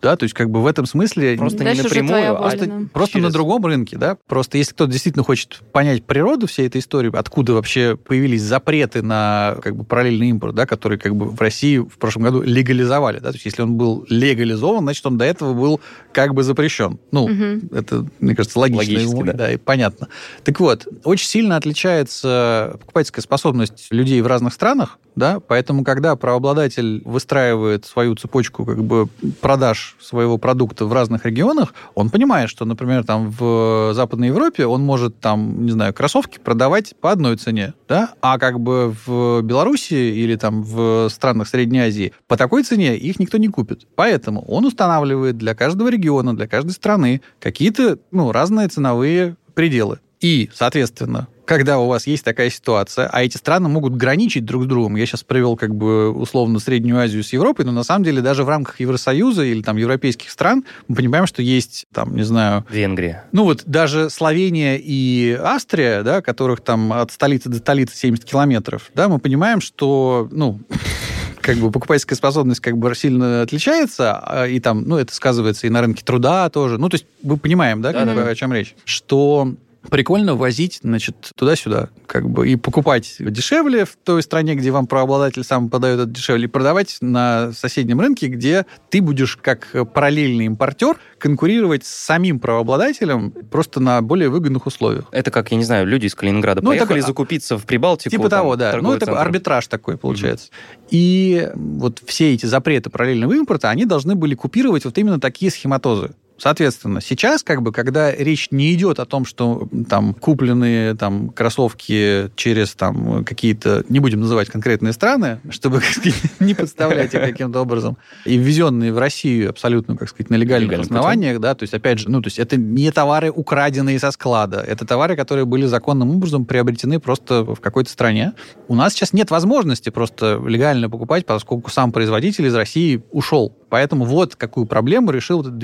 да, то есть как бы в этом смысле...
Просто Дальше не напрямую,
а просто, просто через... на другом рынке, да. Просто если кто-то действительно хочет понять природу всей этой истории, откуда вообще появились запреты на как бы параллельный импорт, да, который как бы в России в прошлом году легализовали, да, то есть если он был легализован, значит, он до этого был как бы запрещен. Ну, угу. это, мне кажется, логично. Логически, да. да, и понятно. Так вот, очень сильно отличается покупательская способность людей в разных странах, да, поэтому когда правообладатель выстраивает свою цепочку как бы продаж своего продукта в разных регионах, он понимает, что, например, там в Западной Европе он может там, не знаю, кроссовки продавать по одной цене, да, а как бы в Беларуси или там в странах Средней Азии по такой цене их никто не купит. Поэтому он устанавливает для каждого региона, для каждой страны какие-то, ну, разные ценовые пределы. И, соответственно, когда у вас есть такая ситуация, а эти страны могут граничить друг с другом. Я сейчас привел как бы условно Среднюю Азию с Европой, но на самом деле даже в рамках Евросоюза или там европейских стран мы понимаем, что есть там, не знаю...
Венгрия.
Ну вот даже Словения и Австрия, да, которых там от столицы до столицы 70 километров, да, мы понимаем, что, ну, [laughs] как бы покупательская способность как бы сильно отличается, а, и там, ну, это сказывается и на рынке труда тоже. Ну, то есть мы понимаем, да, да, как да. Бы, о чем речь. Что прикольно возить, значит, туда-сюда, как бы, и покупать дешевле в той стране, где вам правообладатель сам подает это дешевле, и продавать на соседнем рынке, где ты будешь как параллельный импортер конкурировать с самим правообладателем просто на более выгодных условиях.
Это как, я не знаю, люди из Калининграда ну, поехали такой, закупиться в Прибалтику.
Типа там, того, да. Ну, это центр. арбитраж такой получается. Mm-hmm. И вот все эти запреты параллельного импорта, они должны были купировать вот именно такие схематозы. Соответственно, сейчас, как бы, когда речь не идет о том, что там купленные там кроссовки через там какие-то, не будем называть конкретные страны, чтобы сказать, [laughs] не подставлять их каким-то образом, и ввезенные в Россию абсолютно, как сказать, на легальных Легальным основаниях, путем. да, то есть, опять же, ну, то есть это не товары, украденные со склада, это товары, которые были законным образом приобретены просто в какой-то стране. У нас сейчас нет возможности просто легально покупать, поскольку сам производитель из России ушел. Поэтому вот какую проблему решил этот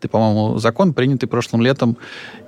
213-й, по-моему, закон, принятый прошлым летом.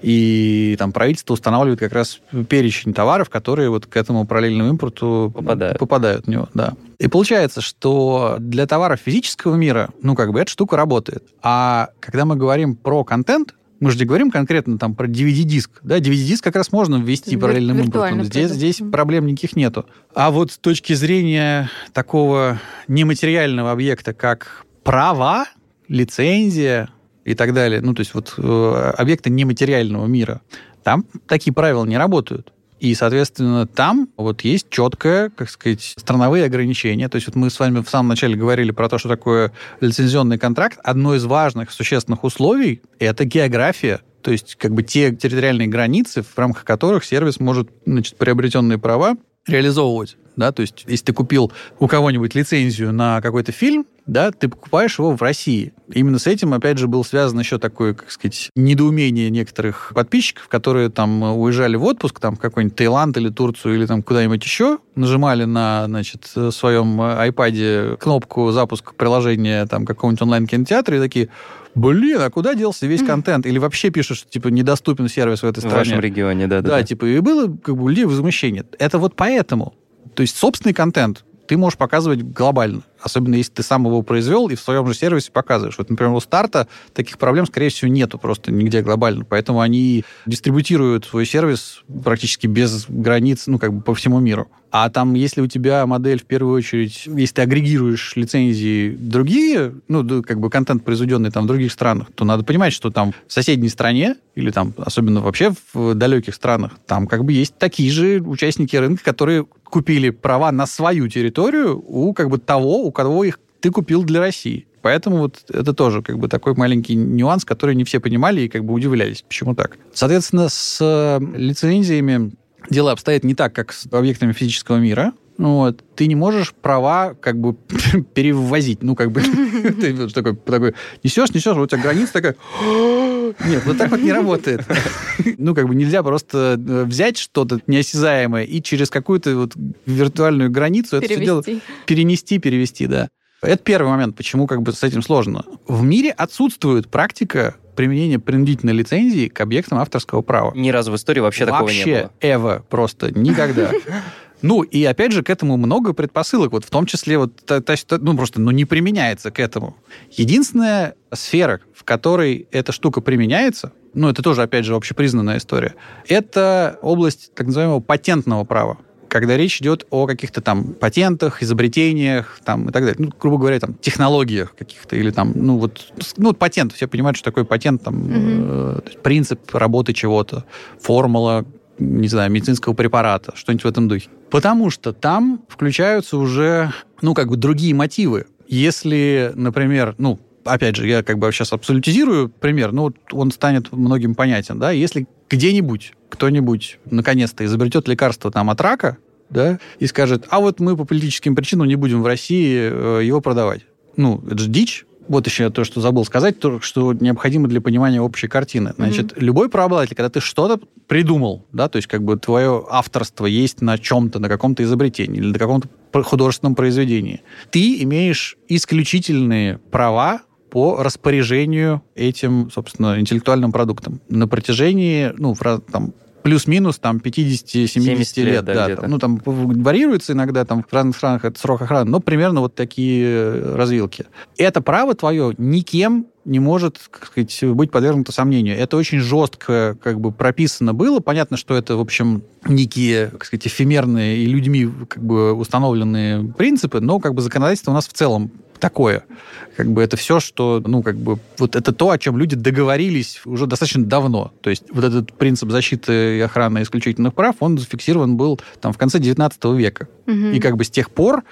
И там правительство устанавливает как раз перечень товаров, которые вот к этому параллельному импорту попадают, попадают в него. Да. И получается, что для товаров физического мира, ну, как бы эта штука работает. А когда мы говорим про контент, мы же не говорим конкретно там про DVD-диск. Да, DVD-диск как раз можно ввести параллельным импортом. Здесь, здесь проблем никаких нету. А вот с точки зрения такого нематериального объекта, как права, лицензия и так далее, ну, то есть вот э, объекты нематериального мира, там такие правила не работают. И, соответственно, там вот есть четкое, как сказать, страновые ограничения. То есть вот мы с вами в самом начале говорили про то, что такое лицензионный контракт. Одно из важных, существенных условий – это география. То есть как бы те территориальные границы, в рамках которых сервис может значит, приобретенные права реализовывать. Да? То есть если ты купил у кого-нибудь лицензию на какой-то фильм, да, ты покупаешь его в России. Именно с этим, опять же, был связан еще такое, как сказать, недоумение некоторых подписчиков, которые там уезжали в отпуск, там, в какой-нибудь Таиланд или Турцию, или там куда-нибудь еще, нажимали на, значит, своем iPad кнопку запуска приложения там какого-нибудь онлайн-кинотеатра и такие, блин, а куда делся весь контент? Или вообще пишут, что, типа, недоступен сервис в этой стране. В
вашем регионе, да, да.
Да, типа, и было, как бы, людей возмущение. Это вот поэтому. То есть собственный контент ты можешь показывать глобально. Особенно если ты сам его произвел и в своем же сервисе показываешь. Вот, например, у старта таких проблем, скорее всего, нету просто нигде глобально. Поэтому они дистрибутируют свой сервис практически без границ, ну, как бы по всему миру. А там, если у тебя модель, в первую очередь, если ты агрегируешь лицензии другие, ну, как бы контент, произведенный там в других странах, то надо понимать, что там в соседней стране, или там, особенно вообще в далеких странах, там как бы есть такие же участники рынка, которые купили права на свою территорию у как бы того, у кого их ты купил для России. Поэтому вот это тоже как бы такой маленький нюанс, который не все понимали и как бы удивлялись, почему так. Соответственно, с э, лицензиями дело обстоит не так, как с объектами физического мира. Вот. Ты не можешь права как бы [laughs] перевозить. Ну, как бы [laughs] ты такой несешь, несешь, вот у тебя граница такая... Нет, вот так вот не [laughs] работает. Ну, как бы нельзя просто э, взять что-то неосязаемое и через какую-то вот виртуальную границу это все дело перенести, перевести, да. Это первый момент, почему как бы с этим сложно. В мире отсутствует практика применения принудительной лицензии к объектам авторского права.
Ни разу в истории вообще, такого не было.
Вообще, эво, просто никогда. Ну, и опять же, к этому много предпосылок, вот в том числе вот, та, та, ну, просто, ну, не применяется к этому. Единственная сфера, в которой эта штука применяется, ну, это тоже, опять же, общепризнанная история, это область так называемого патентного права когда речь идет о каких-то там патентах, изобретениях, там и так далее. Ну, грубо говоря, там технологиях каких-то или там, ну вот, ну патент, все понимают, что такое патент, там mm-hmm. э, принцип работы чего-то, формула, не знаю, медицинского препарата, что-нибудь в этом духе. Потому что там включаются уже, ну, как бы другие мотивы. Если, например, ну, опять же, я как бы сейчас абсолютизирую пример, но вот он станет многим понятен, да, если где-нибудь кто-нибудь наконец-то изобретет лекарство там от рака, да, и скажет, а вот мы по политическим причинам не будем в России э, его продавать. Ну, это же дичь, вот еще то, что забыл сказать, то, что необходимо для понимания общей картины. Значит, mm-hmm. любой правообладатель, когда ты что-то придумал, да, то есть как бы твое авторство есть на чем-то, на каком-то изобретении или на каком-то художественном произведении, ты имеешь исключительные права по распоряжению этим, собственно, интеллектуальным продуктом на протяжении, ну, там, плюс-минус там 50-70 лет. Да, да, там, ну, там варьируется иногда там в разных странах это срок охраны, но примерно вот такие э, развилки. Это право твое никем не может, как сказать, быть подвергнуто сомнению. Это очень жестко как бы прописано было. Понятно, что это, в общем, некие, как сказать, эфемерные и людьми как бы установленные принципы, но как бы законодательство у нас в целом такое. Как бы это все, что, ну, как бы, вот это то, о чем люди договорились уже достаточно давно. То есть вот этот принцип защиты и охраны исключительных прав, он зафиксирован был там в конце 19 века. Угу. И как бы с тех пор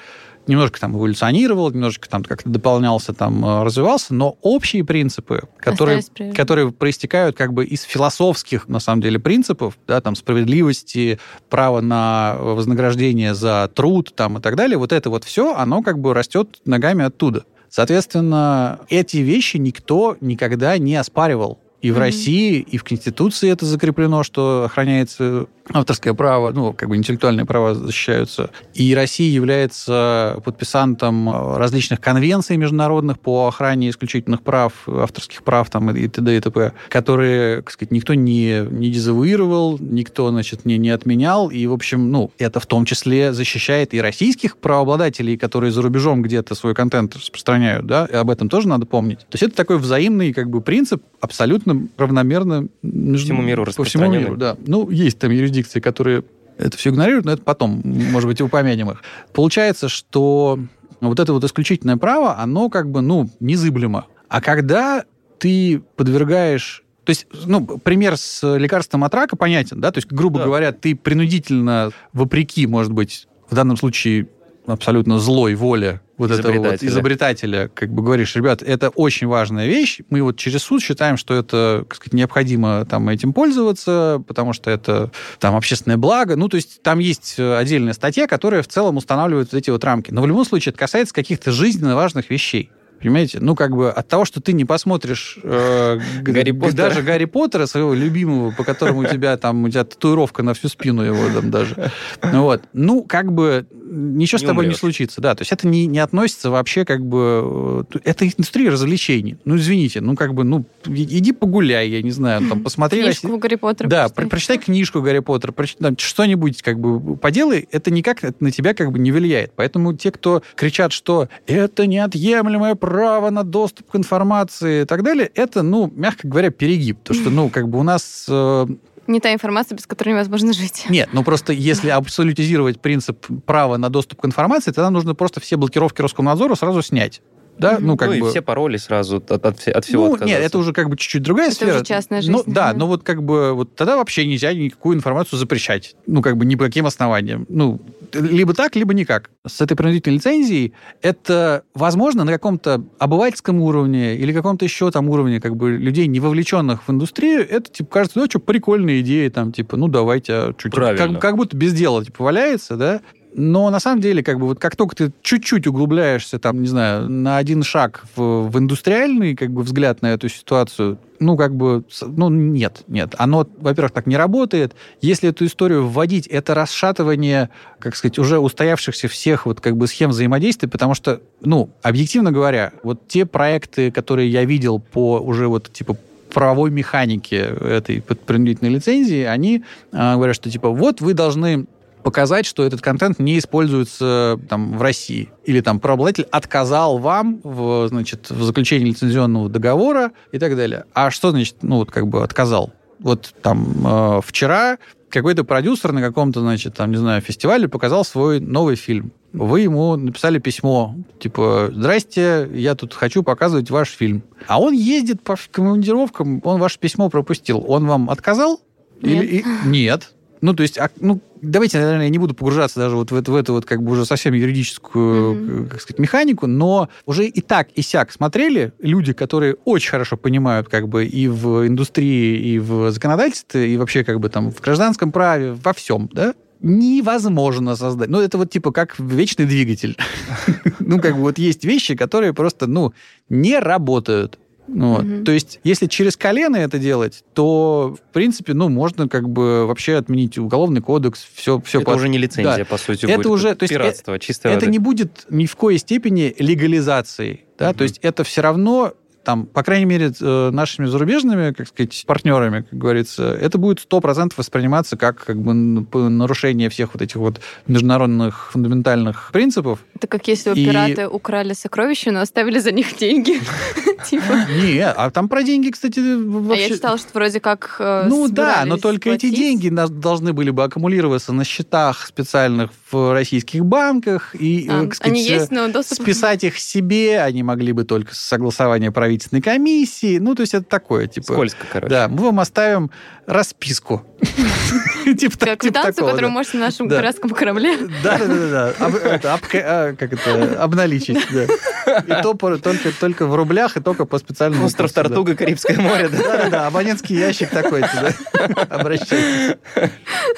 немножко там эволюционировал, немножечко там как-то дополнялся, там э, развивался, но общие принципы, которые, которые проистекают как бы из философских, на самом деле, принципов, да, там справедливости, права на вознаграждение за труд, там и так далее, вот это вот все, оно как бы растет ногами оттуда. Соответственно, эти вещи никто никогда не оспаривал. И в mm-hmm. России, и в Конституции это закреплено, что охраняется авторское право, ну, как бы интеллектуальные права защищаются. И Россия является подписантом различных конвенций международных по охране исключительных прав, авторских прав там, и т.д. и т.п., которые, так сказать, никто не, не дезавуировал, никто, значит, не, не отменял. И, в общем, ну, это в том числе защищает и российских правообладателей, которые за рубежом где-то свой контент распространяют, да, и об этом тоже надо помнить. То есть это такой взаимный, как бы, принцип абсолютно равномерно
между, всему миру
по всему миру, да. Ну, есть там юрисдикции, которые это все игнорируют, но это потом, может быть, упомянем их. Получается, что вот это вот исключительное право, оно как бы, ну, незыблемо. А когда ты подвергаешь то есть, ну, пример с лекарством от рака понятен, да? То есть, грубо да. говоря, ты принудительно, вопреки, может быть, в данном случае абсолютно злой воле вот этого вот изобретателя, как бы говоришь, ребят, это очень важная вещь, мы вот через суд считаем, что это, так сказать, необходимо там этим пользоваться, потому что это там общественное благо, ну, то есть там есть отдельная статья, которая в целом устанавливает вот эти вот рамки. Но в любом случае это касается каких-то жизненно важных вещей. Понимаете? Ну, как бы от того, что ты не посмотришь э, [laughs] Гарри Поттера. даже Гарри Поттера, своего любимого, по которому у тебя там, у тебя татуировка на всю спину его там даже. Вот. Ну, как бы ничего не с тобой умрешь. не случится. Да, то есть это не, не относится вообще как бы... Э, это индустрия развлечений. Ну, извините, ну, как бы, ну, иди погуляй, я не знаю, там, посмотри...
Книжку Россия... Гарри Поттера.
Да, прочитай, прочитай книжку Гарри Поттера, прочитай, что-нибудь как бы поделай, это никак на тебя как бы не влияет. Поэтому те, кто кричат, что это неотъемлемое право на доступ к информации и так далее, это, ну, мягко говоря, перегиб. То, что, ну, как бы у нас э,
не та информация, без которой невозможно жить.
Нет, ну просто если абсолютизировать принцип права на доступ к информации, тогда нужно просто все блокировки Роскомнадзора сразу снять да,
ну как ну, бы... и все пароли сразу от, от, от всего
Ну, нет, это уже как бы чуть-чуть другая
это
сфера.
Это уже частная жизнь.
Ну, да, но вот как бы вот тогда вообще нельзя никакую информацию запрещать. Ну, как бы ни по каким основаниям. Ну, либо так, либо никак. С этой принудительной лицензией это возможно на каком-то обывательском уровне или каком-то еще там уровне как бы людей, не вовлеченных в индустрию, это, типа, кажется, ну, что, прикольная идея, там, типа, ну, давайте, а чуть-чуть. Как, как будто без дела, типа, валяется, да, но на самом деле, как бы вот как только ты чуть-чуть углубляешься, там, не знаю, на один шаг в, в индустриальный как бы взгляд на эту ситуацию, ну, как бы, ну, нет, нет. Оно, во-первых, так не работает. Если эту историю вводить, это расшатывание, как сказать, уже устоявшихся всех вот как бы схем взаимодействия, потому что, ну, объективно говоря, вот те проекты, которые я видел по уже вот типа правовой механики этой принудительной лицензии, они э, говорят, что типа вот вы должны показать, что этот контент не используется там, в России. Или там правообладатель отказал вам в, значит, в заключении лицензионного договора и так далее. А что значит, ну, вот как бы отказал? Вот там э, вчера какой-то продюсер на каком-то, значит, там, не знаю, фестивале показал свой новый фильм. Вы ему написали письмо, типа, здрасте, я тут хочу показывать ваш фильм. А он ездит по командировкам, он ваше письмо пропустил. Он вам отказал?
Нет.
Или, и, нет. Ну, то есть, а, ну, давайте, наверное, я не буду погружаться даже вот в, эту, в эту вот как бы уже совсем юридическую, mm-hmm. как сказать, механику, но уже и так, и сяк смотрели люди, которые очень хорошо понимают как бы и в индустрии, и в законодательстве, и вообще как бы там в гражданском праве, во всем, да, невозможно создать. Ну, это вот типа как вечный двигатель. [laughs] Ну, как бы вот есть вещи, которые просто, ну, не работают. Ну вот. Угу. То есть, если через колено это делать, то, в принципе, ну, можно как бы вообще отменить уголовный кодекс, все, все
это под... уже не лицензия, да. по сути,
это
будет.
уже, то есть,
пиратство,
это,
чистое
это не будет ни в коей степени легализацией. Да? Угу. То есть, это все равно там, по крайней мере, э, нашими зарубежными, как сказать, партнерами, как говорится, это будет 100% восприниматься как, как бы нарушение всех вот этих вот международных фундаментальных принципов.
Это как если бы и... пираты украли сокровища, но оставили за них деньги. [laughs]
Типа. Не, а там про деньги, кстати, вообще...
А я читала, что вроде как э,
Ну да, но только эти деньги должны были бы аккумулироваться на счетах специальных в российских банках, и,
а,
списать их себе они могли бы только с согласования правительственной комиссии. Ну, то есть это такое, типа...
Скользко, короче.
Да, мы вам оставим расписку. [laughs]
Типа Квитанцию, которую можете на нашем пиратском корабле.
Да, да, да. А, как это? Обналичить, И то только в рублях, и только по специальному...
Остров Тартуга, Карибское море.
Да, да, да. Абонентский ящик такой. Обращайтесь.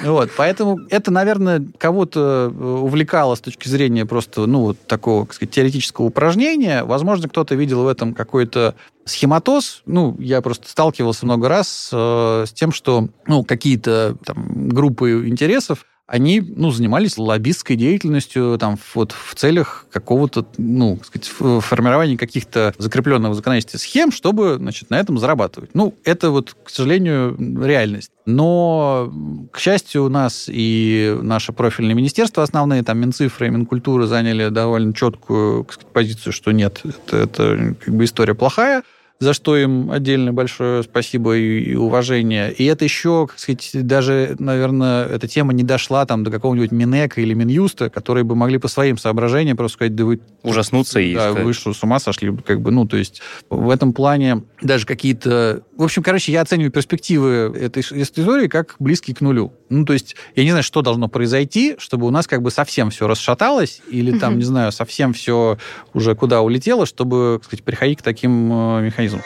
Вот, поэтому это, наверное, кого-то увлекало с точки зрения просто, ну, вот такого, так сказать, теоретического упражнения. Возможно, кто-то видел в этом какой-то Схематоз, ну, я просто сталкивался много раз э, с тем, что, ну, какие-то там группы интересов, они, ну, занимались лоббистской деятельностью там вот в целях какого-то, ну, сказать, формирования каких-то закрепленных в законодательстве схем, чтобы, значит, на этом зарабатывать. Ну, это вот, к сожалению, реальность. Но, к счастью, у нас и наше профильное министерство основные, там, Минцифры и Минкультура заняли довольно четкую сказать, позицию, что нет, это, это как бы история плохая за что им отдельно большое спасибо и, и уважение. И это еще, как сказать, даже, наверное, эта тема не дошла там до какого-нибудь Минека или Минюста, которые бы могли по своим соображениям просто сказать, да вы...
Ужаснуться и...
Да, вы что, с ума сошли? Как бы, ну, то есть в этом плане даже какие-то... В общем, короче, я оцениваю перспективы этой истории как близкие к нулю. Ну, то есть я не знаю, что должно произойти, чтобы у нас как бы совсем все расшаталось или там, не знаю, совсем все уже куда улетело, чтобы, так сказать, приходить к таким э, механизмам механизм.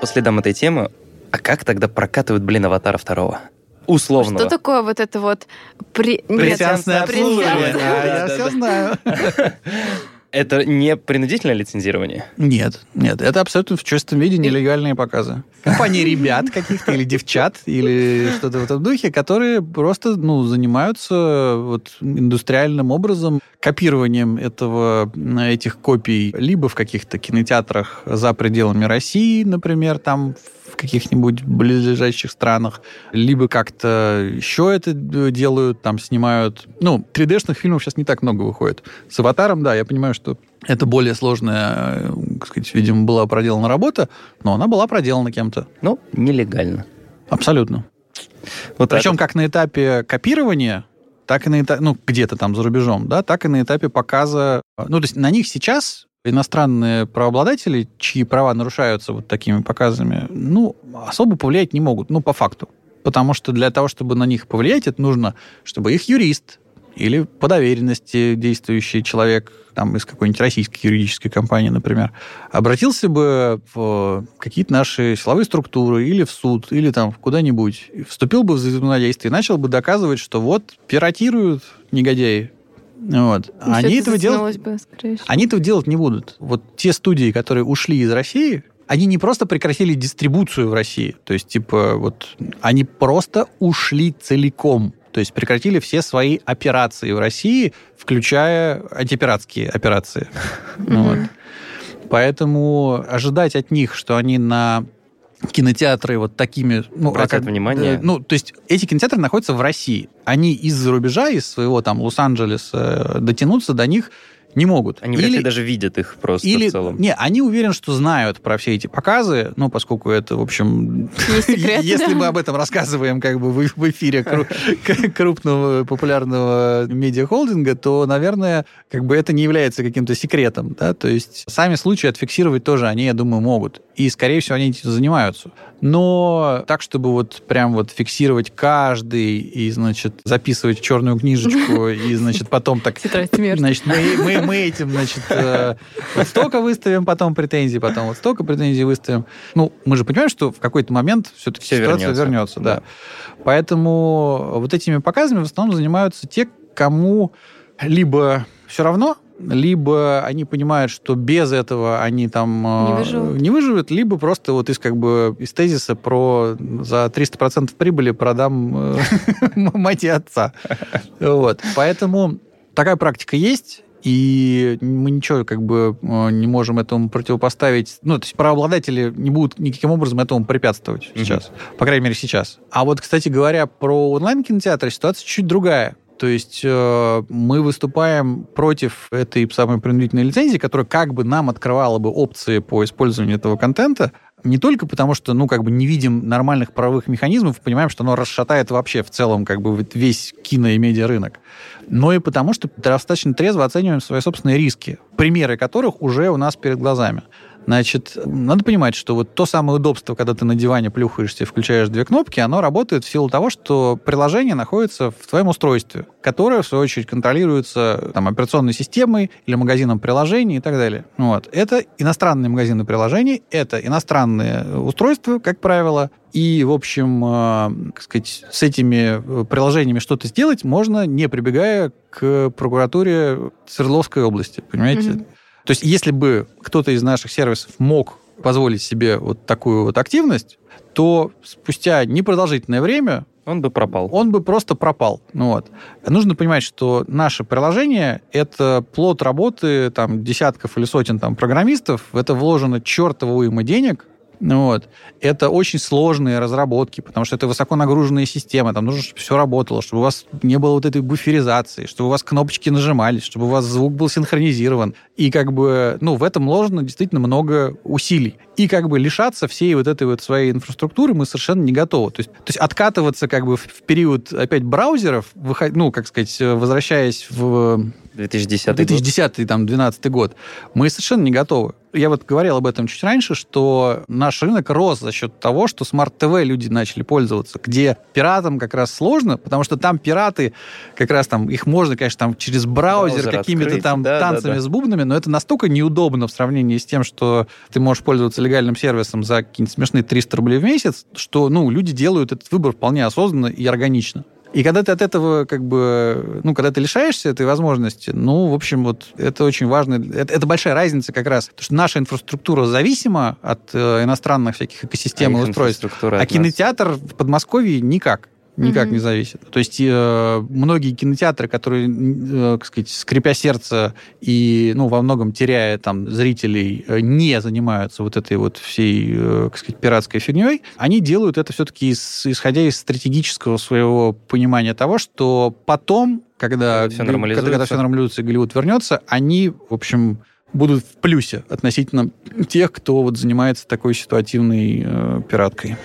По следам этой темы, а как тогда прокатывают, блин, аватара второго? Условно.
Что такое вот это вот...
При... Пресеансное обслуживание.
Я все знаю. [laughs] Это не принудительное лицензирование?
Нет, нет. Это абсолютно в чистом виде нелегальные показы. Компании ребят каких-то или девчат или что-то в этом духе, которые просто ну, занимаются вот индустриальным образом копированием этого, этих копий либо в каких-то кинотеатрах за пределами России, например, там в каких-нибудь близлежащих странах, либо как-то еще это делают, там снимают. Ну, 3D-шных фильмов сейчас не так много выходит. С «Аватаром», да, я понимаю, что это более сложная, так сказать, видимо, была проделана работа, но она была проделана кем-то.
Ну, нелегально.
Абсолютно. Вот Причем вот. как на этапе копирования, так и на этапе, ну, где-то там за рубежом, да, так и на этапе показа. Ну, то есть на них сейчас иностранные правообладатели, чьи права нарушаются вот такими показами, ну, особо повлиять не могут, ну, по факту. Потому что для того, чтобы на них повлиять, это нужно, чтобы их юрист или по доверенности действующий человек там, из какой-нибудь российской юридической компании, например, обратился бы в какие-то наши силовые структуры или в суд, или там куда-нибудь, вступил бы в взаимодействие и начал бы доказывать, что вот пиратируют негодяи вот.
Ну, они этого, делать, бы,
они этого делать не будут. Вот те студии, которые ушли из России, они не просто прекратили дистрибуцию в России, то есть, типа, вот, они просто ушли целиком. То есть прекратили все свои операции в России, включая антипиратские операции. [laughs] Вот. Поэтому ожидать от них, что они на кинотеатры вот такими...
Ну, Обратят а внимание.
Ну, то есть эти кинотеатры находятся в России. Они из-за рубежа, из своего там Лос-Анджелеса дотянуться до них не могут.
Они вряд ли даже видят их просто
или,
в целом.
Не, они уверены, что знают про все эти показы, ну, поскольку это, в общем... [laughs] Если мы об этом рассказываем как бы в эфире [laughs] крупного популярного медиахолдинга, то, наверное, как бы это не является каким-то секретом, да, то есть сами случаи отфиксировать тоже они, я думаю, могут. И, скорее всего, они этим занимаются. Но так, чтобы вот прям вот фиксировать каждый и, значит, записывать в черную книжечку и, значит, потом так... [laughs] Значит, мы, мы, мы этим, значит, э, вот столько выставим, потом претензий, потом вот столько претензий выставим. Ну, мы же понимаем, что в какой-то момент все-таки все ситуация вернется, вернется да. да. Поэтому вот этими показами в основном занимаются те, кому либо все равно, либо они понимают, что без этого они там
не э, выживут,
не выживут либо просто вот из как бы из тезиса про за 300% прибыли продам э, [laughs] мать и отца. Вот. Поэтому такая практика есть, и мы ничего как бы э, не можем этому противопоставить. Ну, то есть правообладатели не будут никаким образом этому препятствовать сейчас. Mm-hmm. По крайней мере, сейчас. А вот, кстати говоря, про онлайн-кинотеатры ситуация чуть другая. То есть э, мы выступаем против этой самой принудительной лицензии, которая как бы нам открывала бы опции по использованию этого контента, не только потому, что, ну, как бы не видим нормальных правовых механизмов, понимаем, что оно расшатает вообще в целом как бы весь кино- и медиарынок, но и потому, что достаточно трезво оцениваем свои собственные риски, примеры которых уже у нас перед глазами. Значит, надо понимать, что вот то самое удобство, когда ты на диване плюхаешься и включаешь две кнопки, оно работает в силу того, что приложение находится в твоем устройстве, которое, в свою очередь, контролируется там, операционной системой или магазином приложений и так далее. Вот. Это иностранные магазины приложений, это иностранные устройства, как правило, и, в общем, э, сказать, с этими приложениями что-то сделать можно, не прибегая к прокуратуре Свердловской области, понимаете? Mm-hmm. То есть если бы кто-то из наших сервисов мог позволить себе вот такую вот активность, то спустя непродолжительное время
он бы пропал.
Он бы просто пропал. Ну, вот. Нужно понимать, что наше приложение — это плод работы там, десятков или сотен там, программистов. В это вложено чертово уйма денег, вот. Это очень сложные разработки, потому что это высоко нагруженные системы. Там нужно, чтобы все работало, чтобы у вас не было вот этой буферизации, чтобы у вас кнопочки нажимались, чтобы у вас звук был синхронизирован. И как бы, ну, в этом вложено действительно много усилий. И как бы лишаться всей вот этой вот своей инфраструктуры мы совершенно не готовы. То есть, то есть откатываться как бы в период опять браузеров, выход, ну, как сказать, возвращаясь в
2010
2010 год. там, 12 год, мы совершенно не готовы. Я вот говорил об этом чуть раньше, что наш рынок рос за счет того, что смарт-ТВ люди начали пользоваться, где пиратам как раз сложно, потому что там пираты, как раз там, их можно, конечно, там через браузер, браузер какими-то там да, танцами да, да. с бубнами, но это настолько неудобно в сравнении с тем, что ты можешь пользоваться легальным сервисом за какие-нибудь смешные 300 рублей в месяц, что, ну, люди делают этот выбор вполне осознанно и органично. И когда ты от этого, как бы, ну, когда ты лишаешься этой возможности, ну, в общем, вот это очень важно. Это, это большая разница как раз. Потому что наша инфраструктура зависима от э, иностранных всяких экосистем а и устройств. А кинотеатр в Подмосковье никак никак mm-hmm. не зависит. То есть э, многие кинотеатры, которые, э, так сказать, скрипя сердце и, ну, во многом теряя там зрителей, э, не занимаются вот этой вот всей, э, так сказать, пиратской фигней, они делают это все-таки из, исходя из стратегического своего понимания того, что потом, когда,
когда все нормализуется,
когда, когда все нормализуется и Голливуд вернется, они, в общем, будут в плюсе относительно тех, кто вот занимается такой ситуативной э, пираткой.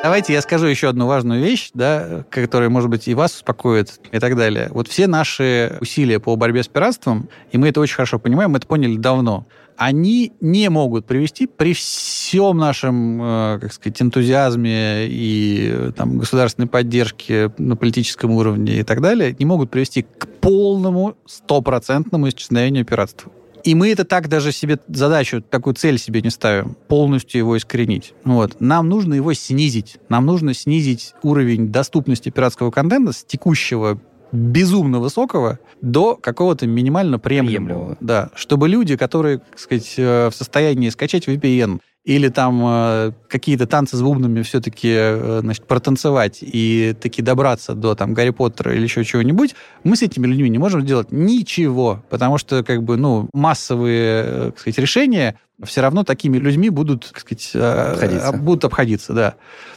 Давайте я скажу еще одну важную вещь, да, которая, может быть, и вас успокоит и так далее. Вот все наши усилия по борьбе с пиратством, и мы это очень хорошо понимаем, мы это поняли давно, они не могут привести при всем нашем, э, как сказать, энтузиазме и там, государственной поддержке на политическом уровне и так далее, не могут привести к полному стопроцентному исчезновению пиратства. И мы это так даже себе задачу, такую цель себе не ставим, полностью его искоренить. Вот. Нам нужно его снизить. Нам нужно снизить уровень доступности пиратского контента с текущего безумно высокого до какого-то минимально приемлемого.
приемлемого.
Да, чтобы люди, которые, так сказать, э, в состоянии скачать VPN, или там э, какие-то танцы с бубнами все-таки, э, значит, протанцевать и таки добраться до там Гарри Поттера или еще чего-нибудь, мы с этими людьми не можем сделать ничего, потому что, как бы, ну, массовые, э, так сказать, решения все равно такими людьми будут, так сказать, э,
обходиться.
будут обходиться, да.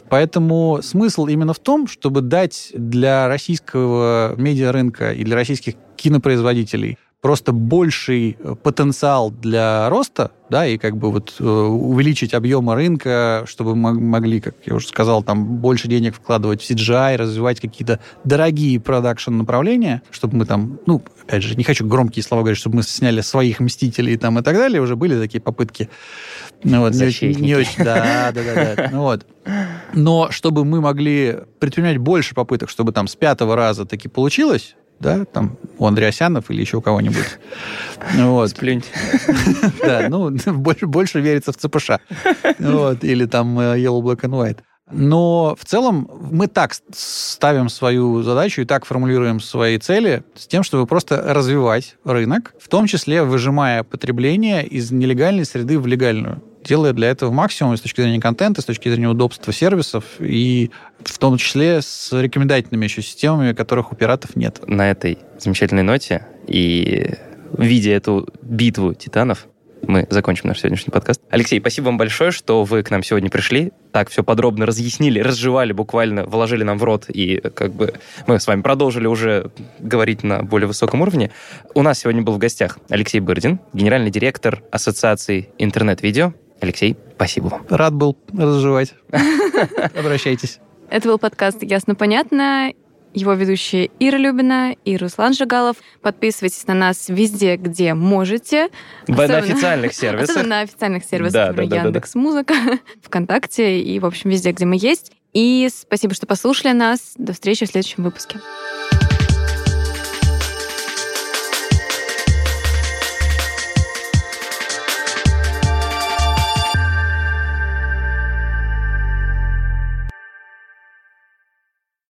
Поэтому смысл именно в том, чтобы дать для российского медиарынка и для российских кинопроизводителей просто больший э, потенциал для роста, да, и как бы вот э, увеличить объемы рынка, чтобы могли, как я уже сказал, там больше денег вкладывать в CGI, развивать какие-то дорогие продакшн направления, чтобы мы там, ну, опять же, не хочу громкие слова говорить, чтобы мы сняли своих мстителей там и так далее, уже были такие попытки.
Ну, вот, не,
не очень, да, да, да, да. Ну, вот. Но чтобы мы могли предпринимать больше попыток, чтобы там с пятого раза таки получилось, да, там у Андреасянов или еще у кого-нибудь.
Вот. Сплюньте. [laughs]
Да, ну, больше, больше верится в ЦПШ. Вот, или там э, Yellow, Black and White. Но в целом мы так ставим свою задачу и так формулируем свои цели с тем, чтобы просто развивать рынок, в том числе выжимая потребление из нелегальной среды в легальную делая для этого максимум с точки зрения контента, с точки зрения удобства сервисов и в том числе с рекомендательными еще системами, которых у пиратов нет.
На этой замечательной ноте и видя эту битву титанов, мы закончим наш сегодняшний подкаст. Алексей, спасибо вам большое, что вы к нам сегодня пришли. Так все подробно разъяснили, разжевали буквально, вложили нам в рот, и как бы мы с вами продолжили уже говорить на более высоком уровне. У нас сегодня был в гостях Алексей Бырдин, генеральный директор Ассоциации интернет-видео. Алексей, спасибо вам.
Рад был разжевать. [laughs] Обращайтесь.
Это был подкаст «Ясно-понятно». Его ведущие Ира Любина и Руслан Жигалов. Подписывайтесь на нас везде, где можете.
Особенно, на официальных сервисах.
Особенно на официальных сервисах, да, например, да, да, Яндекс Музыка, [laughs] ВКонтакте и, в общем, везде, где мы есть. И спасибо, что послушали нас. До встречи в следующем выпуске.